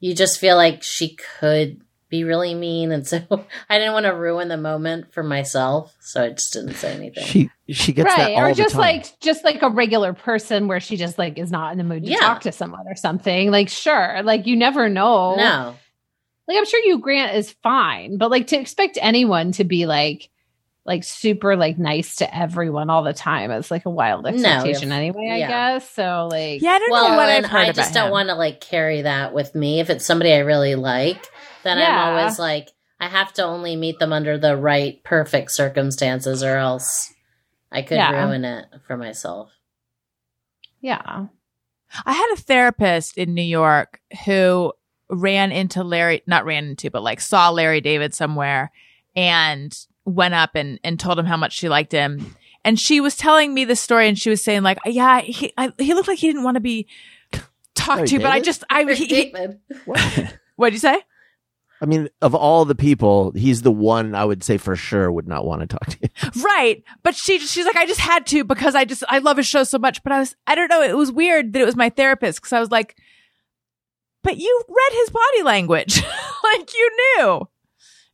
you just feel like she could be really mean and so i didn't want to ruin the moment for myself so i just didn't say anything She she gets that right, all or the just time. like just like a regular person where she just like is not in the mood to Yeah. talk to someone or something. Like, sure, like you never know. no like I'm sure Hugh Grant is fine, but like to expect anyone to be like like super like nice to everyone all the time is like a wild you're- expectation anyway, I guess. So like Yeah, I don't well know what I've and heard i about just don't want to like carry that with me if it's somebody i really like then Yeah. i'm always like i have to only meet them under the right perfect circumstances or else i could Yeah. ruin it for myself yeah. I had a therapist in New York who ran into Larry, not ran into, but like saw Larry David somewhere and went up and, and told him how much she liked him. And she was telling me this story and she was saying like, yeah, he, I, he looked like he didn't want to be talked Larry to, but I just, I, he, he, David. what'd you say? I mean, of all the people, he's the one I would say for sure would not want to talk to you. Right. But she, she's like, I just had to because I just, I love his show so much. But I was, I don't know. It was weird that it was my therapist because I was like, but you read his body language. like you knew.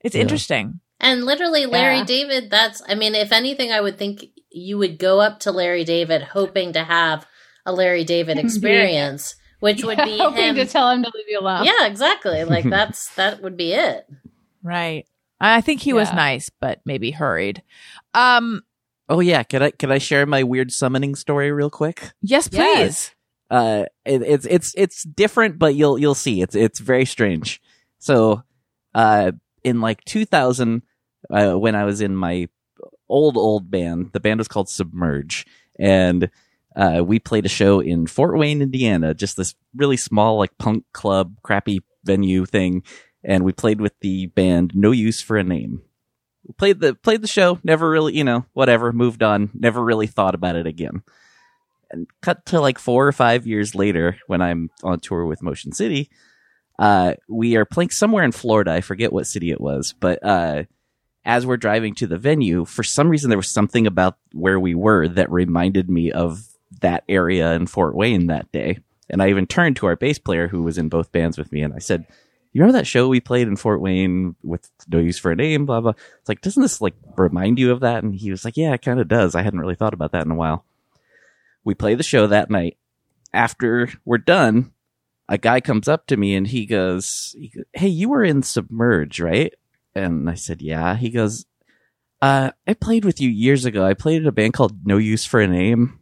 It's Yeah. interesting. And literally, Larry Yeah. David, that's, I mean, if anything, I would think you would go up to Larry David hoping to have a Larry David experience, which would be hoping him. to tell him to leave you alone. yeah, exactly. Like that's, that would be it. Right. I think he was nice, but maybe hurried. Um, Oh yeah, could I could I share my weird summoning story real quick? yes, please. Yes. uh it, it's it's it's different but you'll you'll see it's it's very strange so uh in like 2000 uh when i was in my old old band the band was called submerge and uh we played a show in fort wayne indiana just this really small like punk club crappy venue thing and we played with the band no use for a name played the played the show never really you know whatever moved on never really thought about it again and cut to like four or five years later when I'm on tour with Motion City, uh, we are playing somewhere in Florida. I forget what city it was, but uh, as we're driving to the venue, for some reason there was something about where we were that reminded me of that area in Fort Wayne that day. And I even turned to our bass player who was in both bands with me and I said, you remember that show we played in Fort Wayne with no use for a name, blah, blah. It's like, doesn't this like remind you of that? And he was like, yeah, it kind of does. I hadn't really thought about that in a while. We play the show that night. After we're done, a guy comes up to me and he goes, Hey, you were in Submerge, right? And I said, Yeah. He goes, uh, I played with you years ago. I played in a band called No Use for a Name.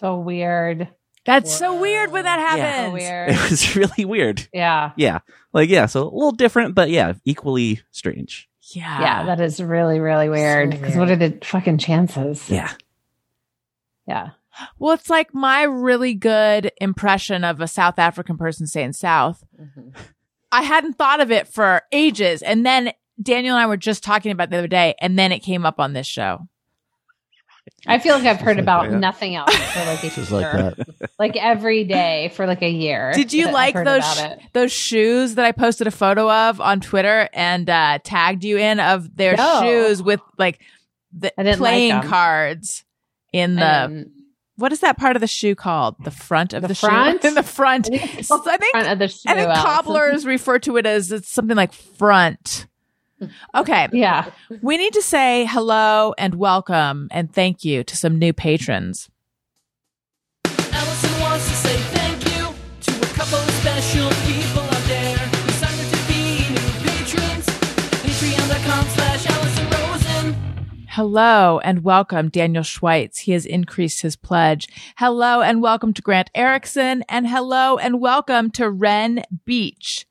So weird. That's so weird when that Yeah. happens. So weird. It was really weird. Yeah. Yeah. Like, yeah. So a little different, but yeah, equally strange. Yeah. Yeah, that is really, really weird. So Because what are the fucking chances? Yeah. Yeah. Well, it's like my really good impression of a South African person saying South. Mhm. I hadn't thought of it for ages. And then Daniel and I were just talking about it the other day, and then it came up on this show. I feel like I've heard about Yeah. nothing else for like a Just year. like that. Like every day for like a year. Did you like those about it. those shoes that I posted a photo of on Twitter and uh, tagged you in of their No. shoes with like the I didn't like cards in the And what is that part of the shoe called? The front of the, The shoe. front? in the front. I think it's So I think front of the shoe I think cobblers refer to it as it's something like front. Okay. Yeah. We need to say hello and welcome and thank you to some new patrons. Allison wants to say thank you to a couple of special people out there who signed up to be new patrons. Patreon.com slash Allison Rosen. Hello and welcome, Daniel Schweitz. He has increased his pledge. Hello and welcome to Grant Erickson. And hello and welcome to Ren Beach.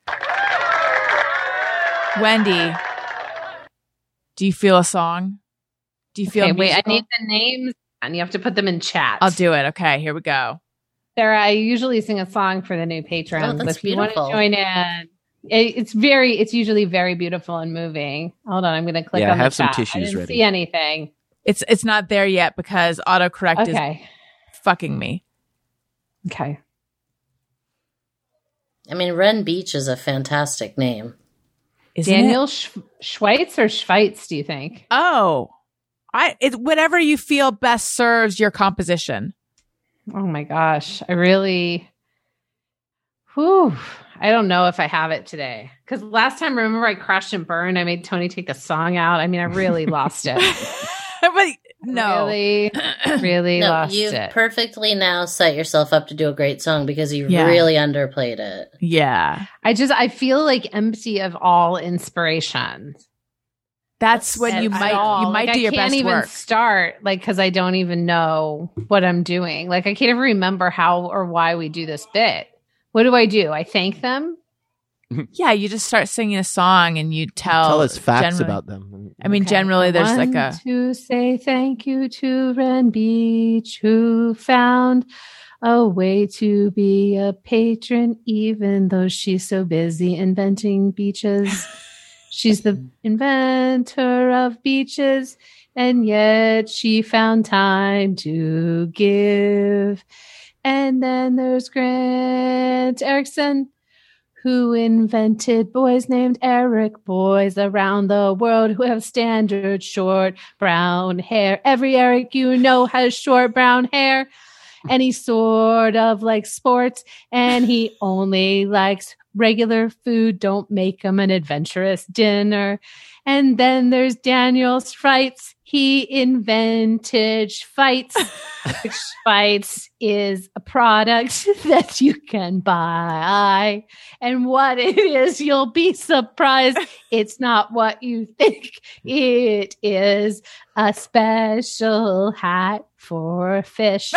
Wendy, do you feel a song? Do you feel Okay, wait, I need the names and you have to put them in chat. I'll do it. Okay, here we go. Sarah, I usually sing a song for the new oh, patrons. Oh, that's if you want to join in, it, it's very, it's usually very beautiful and moving. Hold on, I'm going to click Yeah, on the have some chat. I tissues didn't ready. see anything. It's it's not there yet because autocorrect is fucking me. okay. I mean, Ren Beach is a fantastic name. Isn't Daniel it? Sch- Schweitz or Schweitz? Do you think? Oh, I it's whatever you feel best serves your composition. Oh my gosh, I really. Whew. I don't know if I have it today. Because last time, remember, I crashed and burned. I made Tony take a song out. I mean, I really lost it. but no, Really, really no, lost you it. perfectly now set yourself up to do a great song because you Yeah. really underplayed it. yeah, I just, I feel like empty of all inspiration. that's when At you might all. you might Like, do your best I can't even work. start like because I don't even know what I'm doing. Like I can't even remember how or why we do this bit. What do I do? I thank them. Yeah, you just start singing a song and you tell Tell us facts generally- about them. I mean, Okay. generally, there's like Want a to say thank you to Ren Beach who found a way to be a patron, even though she's so busy inventing beaches. she's the inventor of beaches, and yet she found time to give. And then there's Grant Erickson who invented boys named Eric, boys around the world who have standard short brown hair. Every Eric you know has short brown hair. And he sort of likes sports and he only likes regular food. Don't make him an adventurous dinner. And then there's Daniel Schweitz. He invented Schweitz. which Schweitz is a product that you can buy. And what it is, you'll be surprised. It's not what you think. It is a special hat for fish.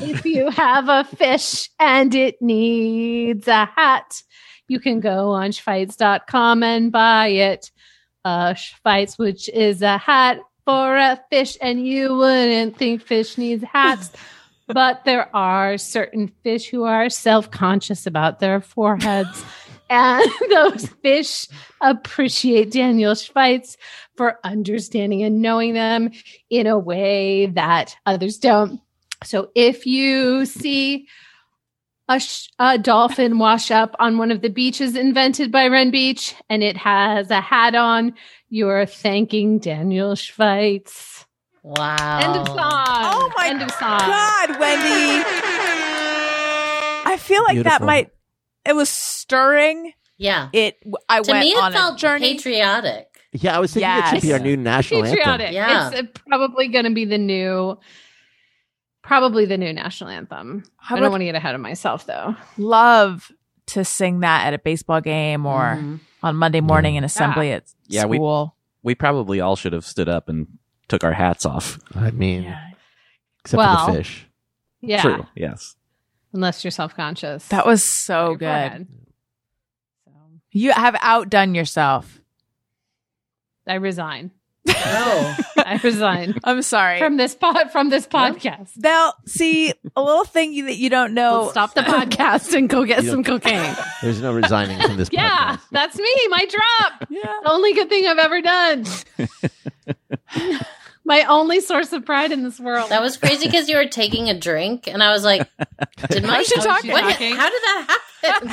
if you have a fish and it needs a hat, you can go on Schweitz.com and buy it. Uh, Schweitz, which is a hat for a fish, and you wouldn't think fish needs hats. but there are certain fish who are self conscious about their foreheads. And those fish appreciate Daniel Schweitz for understanding and knowing them in a way that others don't. So if you see a, sh- a dolphin wash up on one of the beaches invented by Ren Beach and it has a hat on, you're thanking Daniel Schweitz. Wow. End of song. Oh my End of song. God, Wendy. I feel like that might. It was stirring. Yeah. It. I To went me, on it felt a journey. patriotic. Yeah, I was thinking it should be our new national anthem. Yeah. It's probably going to be the new, probably the new national anthem. I I don't want to get ahead of myself though. Love to sing that at a baseball game or Mhm. on Monday morning in assembly at Yeah, we- school. We probably all should have stood up and took our hats off. I mean, yeah. except Well, for the fish. Yeah. True. Yes. Unless you're self conscious. That was so good. You have outdone yourself. I resign. No. I resign I'm sorry. from this pod from this podcast. now, see a little thing that you don't know. Let's stop the podcast and go get You some cocaine. There's no resigning from this yeah, podcast. that's me. My drop. Yeah. The only good thing I've ever done. My only source of pride in this world. That was crazy because you were taking a drink, and I was like, "Did my How's she what- talking? what- How did that happen?"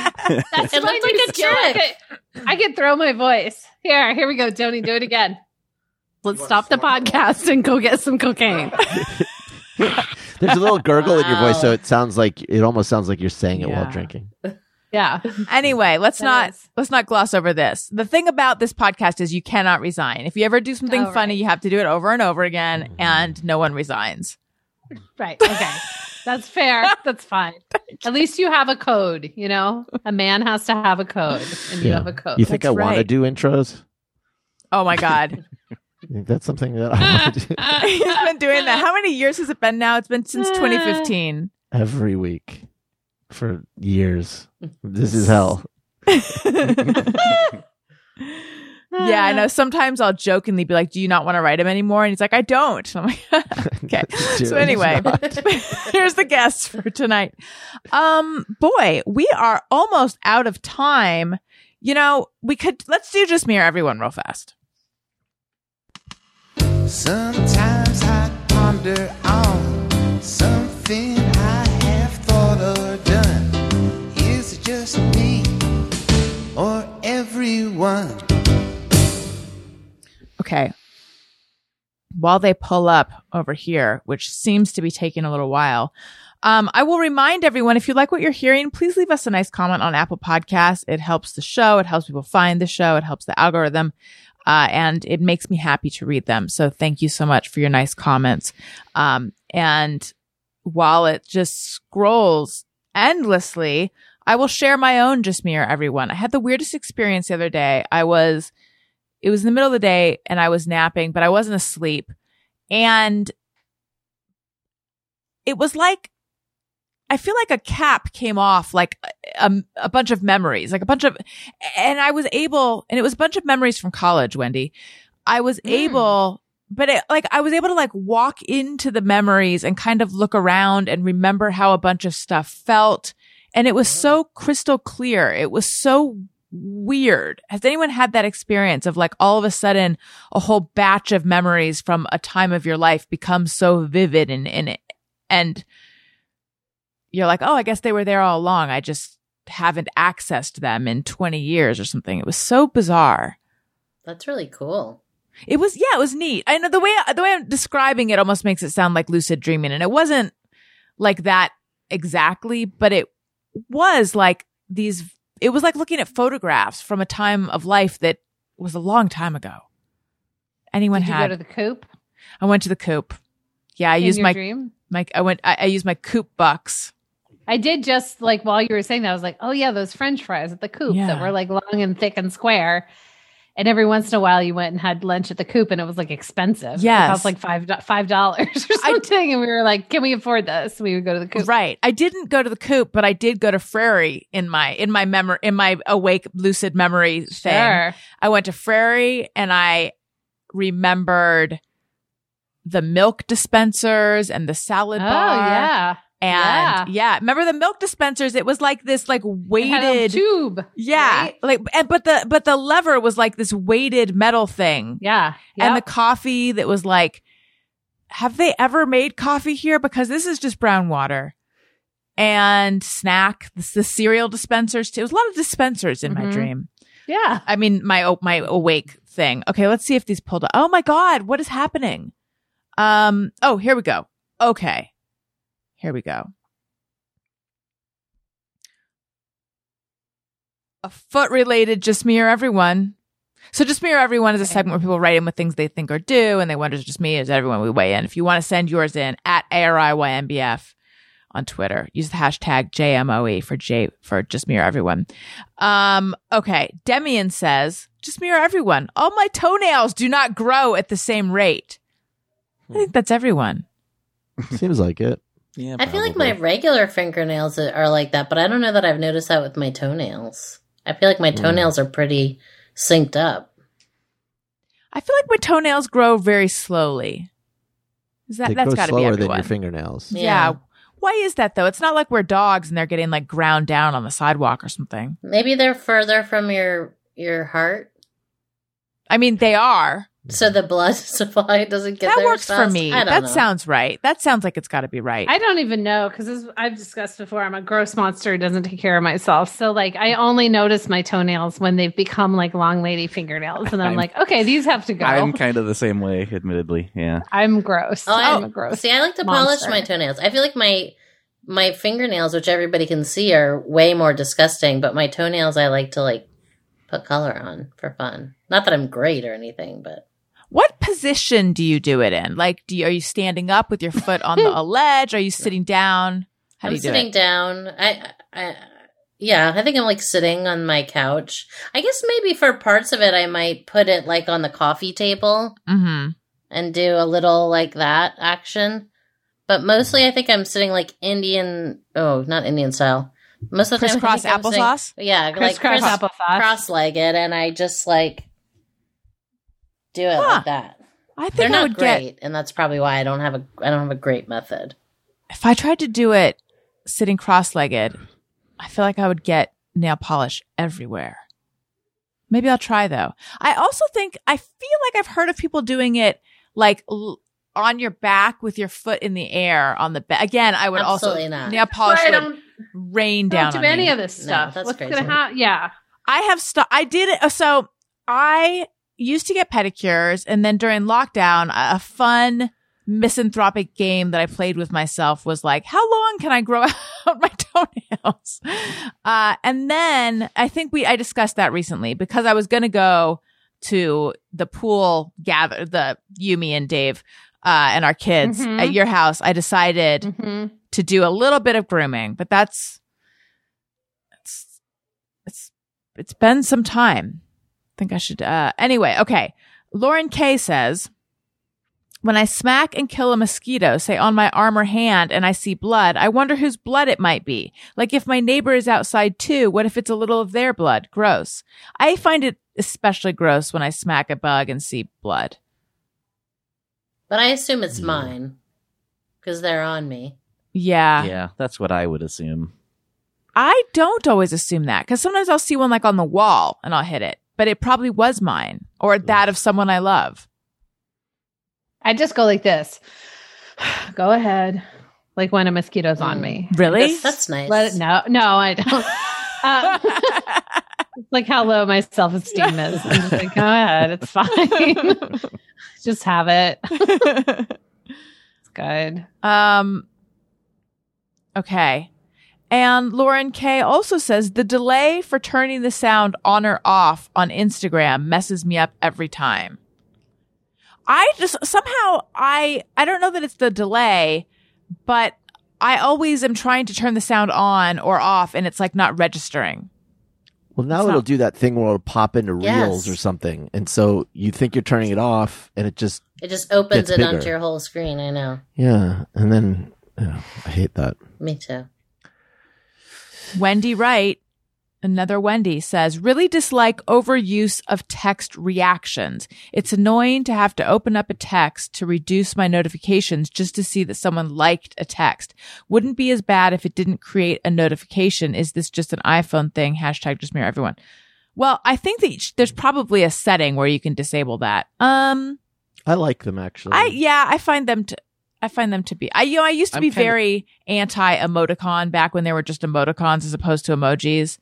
That's it my looked like new a skill. I trick. could, I could throw my voice. Here, here we go, Tony. Do it again. Let's stop the podcast and go get some cocaine. There's a little gurgle in your voice, so it sounds like it almost sounds like you're saying it while Yeah. drinking. Yeah. Anyway, let's That not is. let's not gloss over this. The thing about this podcast is you cannot resign. If you ever do something Oh, funny, right. you have to do it over and over again, Mhm. and no one resigns. Right. Okay. That's fair. That's fine. At least you have a code, you know? A man has to have a code, and you Yeah. have a code. You think That's I want to right. do intros? Oh my god, You think that's something that I want to do he's been doing that. How many years has it been now? It's been since 2015. every week for years? This is hell. Yeah, I know. Sometimes I'll jokingly be like, "Do you not want to write him anymore?" And he's like, "I don't." I'm like, "Okay." So anyway, here's the guests for tonight. Um, boy, we are almost out of time. You know, we could let's do just mirror everyone real fast. Sometimes I ponder on something I have thought or done. Is it just me or everyone? Okay. While they pull up over here, which seems to be taking a little while, um, I will remind everyone if you like what you're hearing, please leave us a nice comment on Apple Podcasts. It helps the show. It helps people find the show. It helps the algorithm. Uh, and it makes me happy to read them. So thank you so much for your nice comments. Um, and while it just scrolls endlessly, I will share my own just me or everyone. I had the weirdest experience the other day. I was it was in the middle of the day and I was napping, but I wasn't asleep. And it was like, I feel like a cap came off, like a, a bunch of memories, like a bunch of, and I was able, and it was a bunch of memories from college, Wendy. I was hmm. able, but it, like I was able to like walk into the memories and kind of look around and remember how a bunch of stuff felt. And it was so crystal clear. It was so weird. Has anyone had that experience of like all of a sudden a whole batch of memories from a time of your life becomes so vivid and and and you're like, "Oh, I guess they were there all along. I just haven't accessed them in 20 years or something." It was so bizarre. That's really cool. It was yeah, it was neat. I know the way the way I'm describing it almost makes it sound like lucid dreaming and it wasn't like that exactly, but it was like these it was like looking at photographs from a time of life that was a long time ago. anyone Did you had. go to the coop? I went to the coop. Yeah, I in used your my dream. my I went I, I used my coop bucks. I did just like while you were saying that, I was like, oh yeah, those French fries at the coop Yeah. that were like long and thick and square. And every once in a while, you went and had lunch at the coop, and it was like expensive. Yeah, it cost like five five dollars or I- something. and we were like, can we afford this? We would go to the coop. Right. I didn't go to the coop, but I did go to Frary in my in my memory in my awake lucid memory thing. Sure. I went to Frary and I remembered the milk dispensers and the salad Oh bar. yeah, And yeah. remember the milk dispensers? It was like this like It had a weighted tube. Yeah. right? Like and, but the but the lever was like this weighted metal thing. Yeah, And the coffee that was like have they ever made coffee here because this is just brown water. And snack, the, the cereal dispensers too. It was a lot of dispensers in my Mhm. dream. yeah. I mean, my o- my awake thing. Okay, let's see if these pulled up. Oh my god, what is happening? Um. Oh, here we go. Okay, here we go. A foot related, just me or everyone. So just me or everyone is a segment where people write in with things they think or do, and they wonder is it just me, is it everyone? We weigh in. If you want to send yours in at ARIYNBF on Twitter, use the hashtag JMOE for J for just me or everyone. Um, okay. Demian says, just me or everyone. All my toenails do not grow at the same rate. I think that's everyone. Seems like it. Yeah, I feel like my regular fingernails are like that, but I don't know that I've noticed that with my toenails. I feel like my hmm. toenails are pretty synced up. I feel like my toenails grow very slowly. Is that they that's grow got to be slower everyone? than your fingernails. yeah. Yeah. Why is that though? It's not like we're dogs and they're getting like ground down on the sidewalk or something. Maybe they're further from your your heart, I mean, they are. So the blood supply doesn't get that there works as for me. I don't That know. sounds right. That sounds like it's got to be right. I don't even know because as I've discussed before, I'm a gross monster who doesn't take care of myself. So like, I only notice my toenails when they've become like long lady fingernails, and I'm, I'm- like, okay, these have to go. I'm I'm, kind of the same way, admittedly. Yeah. I'm gross. Oh, I'm I, a gross. see, I like to polish my toenails. I feel like my my fingernails, which everybody can see, are way more disgusting. But my toenails, I like to like put color on for fun. Not that I'm great or anything, but What position do you do it in? Like, do you, are you standing up with your foot on the a ledge? Are you sitting down? How I'm you do sitting it? down. I, I, yeah, I think I'm like sitting on my couch. I guess maybe for parts of it, I might put it like on the coffee table Mm-hmm. and do a little like that action. But mostly, I think I'm sitting like Indian. Oh, not Indian style. Most of the time, Crisscross sitting- applesauce? Yeah, like Crisscross criss- applesauce. cross-legged, and I just like do it Huh. like that. I think They're I not would get great, and that's probably why I don't have a I don't have a great method. if I tried to do it sitting cross-legged. I feel like I would get nail polish everywhere. Maybe I'll try though. I also think I feel like I've heard of people doing it like l- on your back with your foot in the air on the bed. Again, I would Absolutely also not. nail polish would don't, rain don't down do on any me. of this No, stuff. that's What's crazy. gonna happen? Yeah, I have stuff. I did it. So I used to get pedicures and then during lockdown, a fun misanthropic game that I played with myself was like, how long can I grow out my toenails? Uh, and then I think we, I discussed that recently because I was going to go to the pool gather, the Yumi and Dave, uh, and our kids Mhm. at your house. I decided hmm to do a little bit of grooming, but that's it's it's it's been some time. I think I should uh anyway, okay. Lauren K says when I smack and kill a mosquito, say on my arm or hand, and I see blood, I wonder whose blood it might be. Like if my neighbor is outside too, what if it's a little of their blood? Gross. I find it especially gross when I smack a bug and see blood. But I assume it's mine because they're on me. Yeah. yeah, that's what I would assume. I don't always assume that because sometimes I'll see one like on the wall and I'll hit it, but it probably was mine or that of someone I love. I just go like this. go ahead, like when a mosquito's on Mm. me. Really? Just That's nice. Let it. No, no, I don't. Um, like how low my self esteem is. I'm just like, go ahead, it's fine. just have it. It's good. um, okay. And Lauren K also says the delay for turning the sound on or off on Instagram messes me up every time. I just somehow I I don't know that it's the delay, but I always am trying to turn the sound on or off and it's like not registering. Well, now It's it'll not- do that thing where it'll pop into reels or something, and so you think you're turning it off, and it just It just opens Gets it onto your whole screen. I know. yeah, and then yeah, I hate that. Me too. Wendy Wright, another Wendy says, really dislike overuse of text reactions. It's annoying to have to open up a text to reduce my notifications just to see that someone liked a text. Wouldn't be as bad if it didn't create a notification. Is this just an iPhone thing? Hashtag just mirror everyone. Well, I think that there's probably a setting where you can disable that. Um, I like them actually. I yeah, I find them to I find them to be I you know I used to I'm be very anti emoticon back when they were just emoticons as opposed to emojis.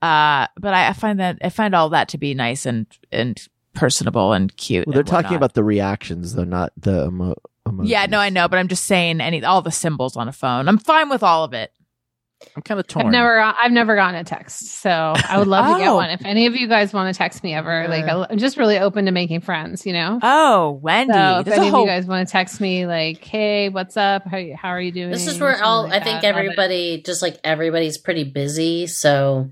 Uh but I, I find that I find all that to be nice and and personable and cute. well, they're talking whatnot. about the reactions though, not the emo- emojis. Yeah, no, I know, but I'm just saying any all the symbols on a phone. I'm fine with all of it. I'm kind of torn. I've never, I've never gotten a text, so I would love to get Oh. one. If any of you guys want to text me ever, like. I'm just really open to making friends. You know. Oh, Wendy. So if There's any a of you guys want to text me, like, "Hey, what's up? How how are you doing?" This is where Something all like I think that. Everybody just like everybody's pretty busy, so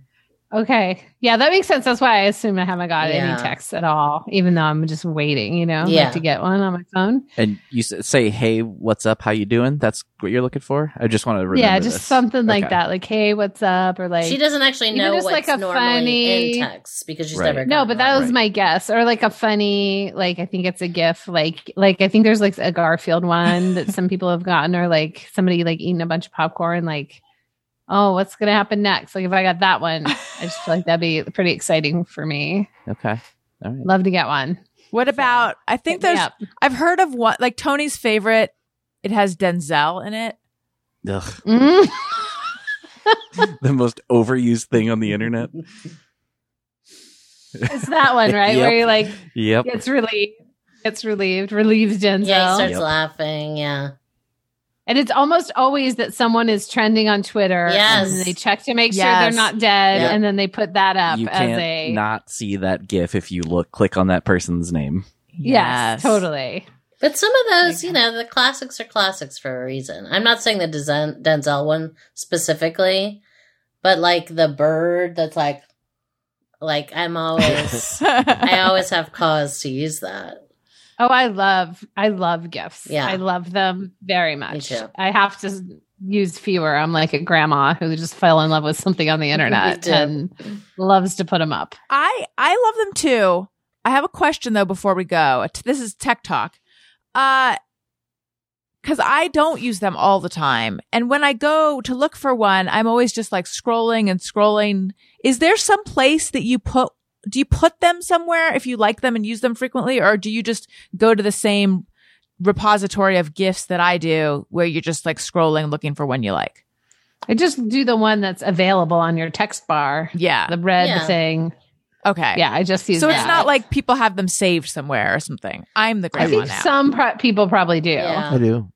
Okay, yeah, that makes sense. That's why I assume I haven't got Yeah. any texts at all, even though I'm just waiting. You know, like, to get one on my phone. and you say, "Hey, what's up? How you doing?" That's what you're looking for. I just want to remember. yeah, just this. something like Okay. that. Like, "Hey, what's up?" Or like, she doesn't actually know just what's like a normally funny- in text because she's Right. never No, but that one. was Right. my guess. Or like a funny, like I think it's a GIF. Like, like I think there's like a Garfield one that some people have gotten, or like somebody like eating a bunch of popcorn. Like, oh, what's gonna happen next? Like if I got that one, I just feel like that'd be pretty exciting for me. Okay. All right. Love to get one. What about I think there's up. I've heard of one like Tony's favorite. It has Denzel in it. Ugh, Mm. the most overused thing on the internet. it's that one, right? Yep. Where he like Yep. gets relieved, gets relieved, relieves Denzel. Yeah, he starts Yep. laughing. Yeah, And it's almost always that someone is trending on Twitter. Yes. And they check to make sure Yes. they're not dead. Yeah. And then they put that up you as can't a. not see that GIF if you look click on that person's name. yes, totally. but some of those, you know, the classics are classics for a reason. I'm not saying the Denzel Denzel one specifically, but like the bird that's like, like I'm always, I always have cause to use that. Oh, I love, I love gifts. Yeah. I love them very much. too. I have to use fewer. I'm like a grandma who just fell in love with something on the internet and loves to put them up. I I love them too. I have a question though before we go. This is tech talk. Uh cuz I don't use them all the time. And when I go to look for one, I'm always just like scrolling and scrolling. Is there some place that you put do you put them somewhere if you like them and use them frequently or do you just go to the same repository of gifts that I do where you're just like scrolling looking for one you like? I just do the one that's available on your text bar, Yeah. the red Yeah. thing. Okay. Yeah, I just use So that. it's not like people have them saved somewhere or something. I'm the great one. I think now. some pro- people probably do. Yeah. I do.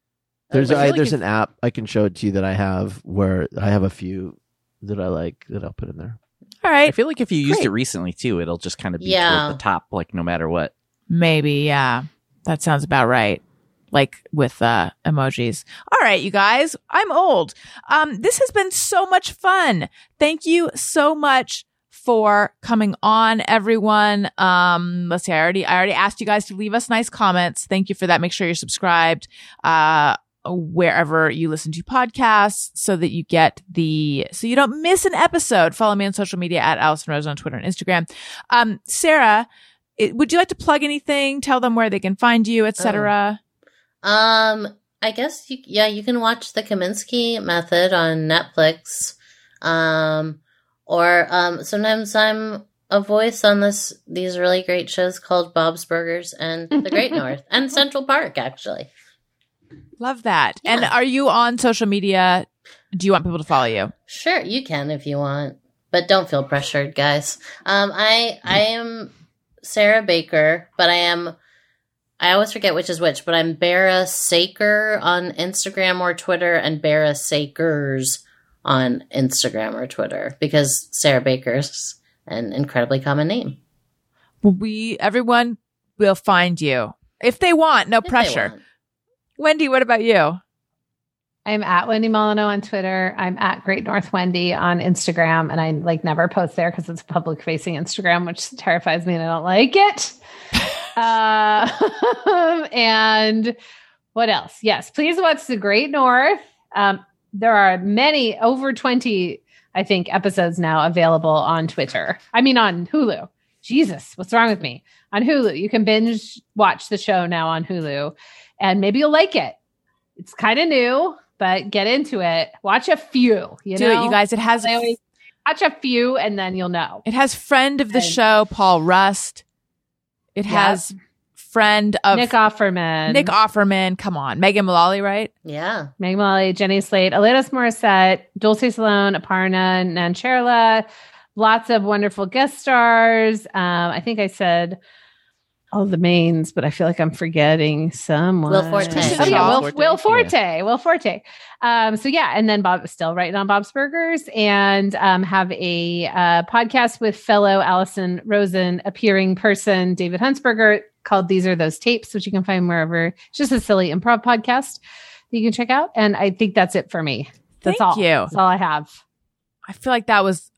There's I I, like there's if- an app I can show it to you that I have where I have a few that I like that I'll put in there. All I feel like if you used Great. it recently too, it'll just kind of be Yeah. toward the top, like no matter what. Maybe, yeah. That sounds about right. Like with uh emojis. All right, you guys. I'm old. Um this has been so much fun. Thank you so much for coming on everyone. Um let's see. I already I already asked you guys to leave us nice comments. Thank you for that. Make sure you're subscribed uh wherever you listen to podcasts so that you get the so you don't miss an episode. Follow me on social media at Allison Rosen on Twitter and Instagram. Um Sarah, it, would you like to plug anything? Tell them where they can find you, etc. Um, I guess you, yeah, you can watch the Kominsky Method on Netflix. Um, or um, sometimes I'm a voice on this these really great shows called Bob's Burgers and The Great North and Central Park. Actually, Love that. Yeah. And are you on social media? Do you want people to follow you? sure you can if you want, but don't feel pressured, guys. Um, I I am Sarah Baker, but I am. I always forget which is which, but I'm Bara Saker on Instagram or Twitter, and Bara Sakers on Instagram or Twitter because Sarah Baker's an incredibly common name. We everyone will find you If they want, no If pressure. Wendy, what about you? I'm at Wendy Molyneux on Twitter. I'm at Great North Wendy on Instagram, and I like never post there because it's public facing Instagram, which terrifies me and I don't like it. uh, and what else? Yes, please watch The Great North. Um, there are many over 20, I think, episodes now available on Twitter. I mean, on Hulu. Jesus, what's wrong with me? On Hulu, you can binge watch the show now on Hulu, and maybe you'll like it. It's kind of new, but get into it. Watch a few. You Do know, it, you guys. It has always watch a few, and then you'll know. it has friend of the And- show Paul Rust. It Yep. has friend of Nick Offerman, Nick Offerman. Come on, Megan Mullally, right? Yeah. Megan Molly, Jenny Slate, Alanis Morissette, Dulcé Sloan, Aparna Nancherla, lots of wonderful guest stars. Um, I think I said all the mains, but I feel like I'm forgetting someone. Will Forte. Oh, yeah, Will, Forte. Will Forte. Will Forte. Um, so yeah, and then Bob is still writing on Bob's Burgers and um, have a uh, podcast with fellow Allison Rosen appearing person David Huntsberger called These Are Those Tapes, which you can find wherever. It's just a silly improv podcast that you can check out. And I think that's it for me. That's Thank all. you. That's all I have. I feel like that was.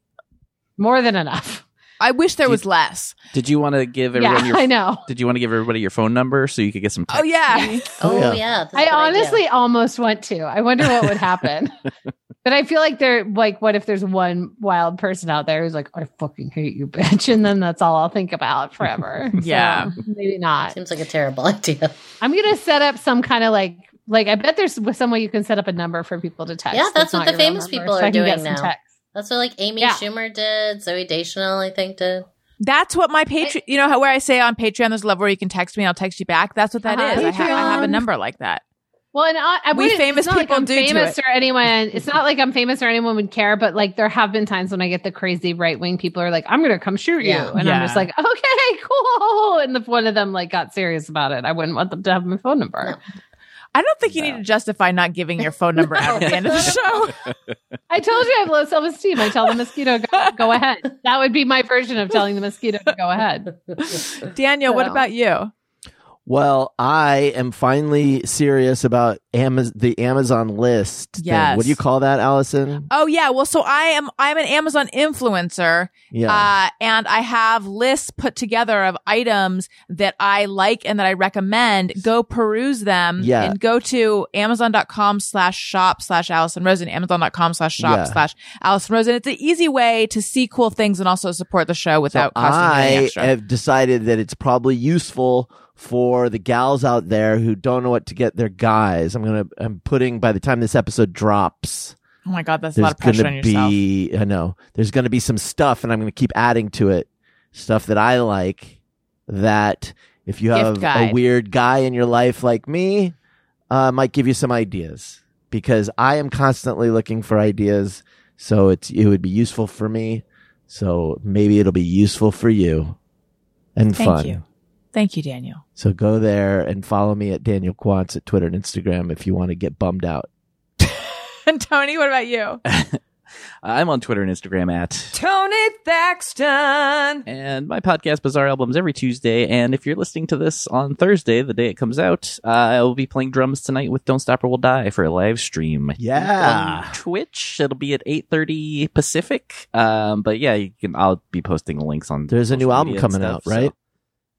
More than enough. I wish there you- was less. Did you want to give Yeah, everyone your I know. Did you want to give everybody your phone number so you could get some oh, text? Oh yeah. Oh, yeah. yeah. that's a I good idea. honestly almost want to. I wonder what would happen. but I feel like they're like, what if there's one wild person out there who's like, I fucking hate you, bitch. And then that's all I'll think about forever. So, Yeah. maybe not. Seems like a terrible idea. I'm going to set up some kind of like, like I bet there's some way you can set up a number for people to text. Yeah, that's what not the your real famous number, people so are I can get doing some now. text. That's what like Amy Yeah. Schumer did. Zooey Deschanel, I think, did. That's what my Patreon. You know how where I say on Patreon, there's a level where you can text me, and I'll text you back. That's what that is. Uh-huh. I, ha- I have a number like that. Well, and I, I We wouldn't- famous it's not people like I'm do to famous it. or anyone. It's not like I'm famous or anyone would care, but like there have been times when I get the crazy right wing people are like, "I'm going to come shoot you," Yeah. and Yeah. I'm just like, "Okay, cool." And if one of them like got serious about it, I wouldn't want them to have my phone number. I don't think you need to justify not giving your phone number out at the end of the show. I told you I have low self esteem. I tell the mosquito go, go ahead. That would be my version of telling the mosquito to go ahead. Daniel, what about you? Well, I am finally serious about Amaz- the Amazon list. Yes. What do you call that, Allison? Oh yeah, well, so I am I'm an Amazon influencer, Yeah. uh, and I have lists put together of items that I like and that I recommend. Go peruse them, Yeah. and go to Amazon.com slash shop slash Allison Rosen, Amazon.com slash shop Yeah. slash Allison Rosen. It's an easy way to see cool things and also support the show without so costing I anything extra. I have decided that it's probably useful for the gals out there who don't know what to get their guys. I'm gonna I'm putting by the time this episode drops, oh my god, that's a lot of pressure on yourself. be I know there's gonna be some stuff, and I'm gonna keep adding to it stuff that I like. That if you have a weird guy in your life like me, uh, might give you some ideas because I am constantly looking for ideas. So it's it would be useful for me. So maybe it'll be useful for you and Thank fun. you. Thank you, Daniel. So go there and follow me at Daniel Quantz at Twitter and Instagram if you want to get bummed out. And Tony, what about you? I'm on Twitter and Instagram at Tony Thaxton. and my podcast Bizarre Albums every Tuesday. And if you're listening to this on Thursday, the day it comes out, uh, I will be playing drums tonight with Don't Stop or We'll Die for a live stream. Yeah. on Twitch. It'll be at 8:30 Pacific. Um, but yeah, you can. I'll be posting links on. There's a new album coming stuff, out, right? so-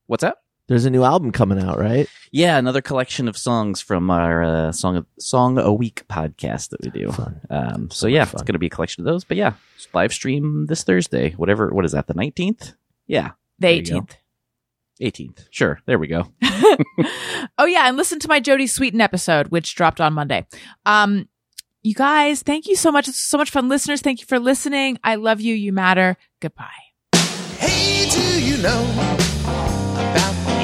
What's up? There's a new album coming out, right? Yeah, another collection of songs from our uh, song song a week podcast that we do. Um, so yeah, it's going to be a collection of those. But yeah, live stream this Thursday. Whatever. What is that? The nineteenth? Yeah, The There you go. 18th. eighteenth. Sure. There we go. oh yeah, and listen to my Jodie Sweetin episode, which dropped on Monday. Um, you guys, thank you so much. It's so much fun, listeners. Thank you for listening. I love you. You matter. Goodbye. Hey, do you know about the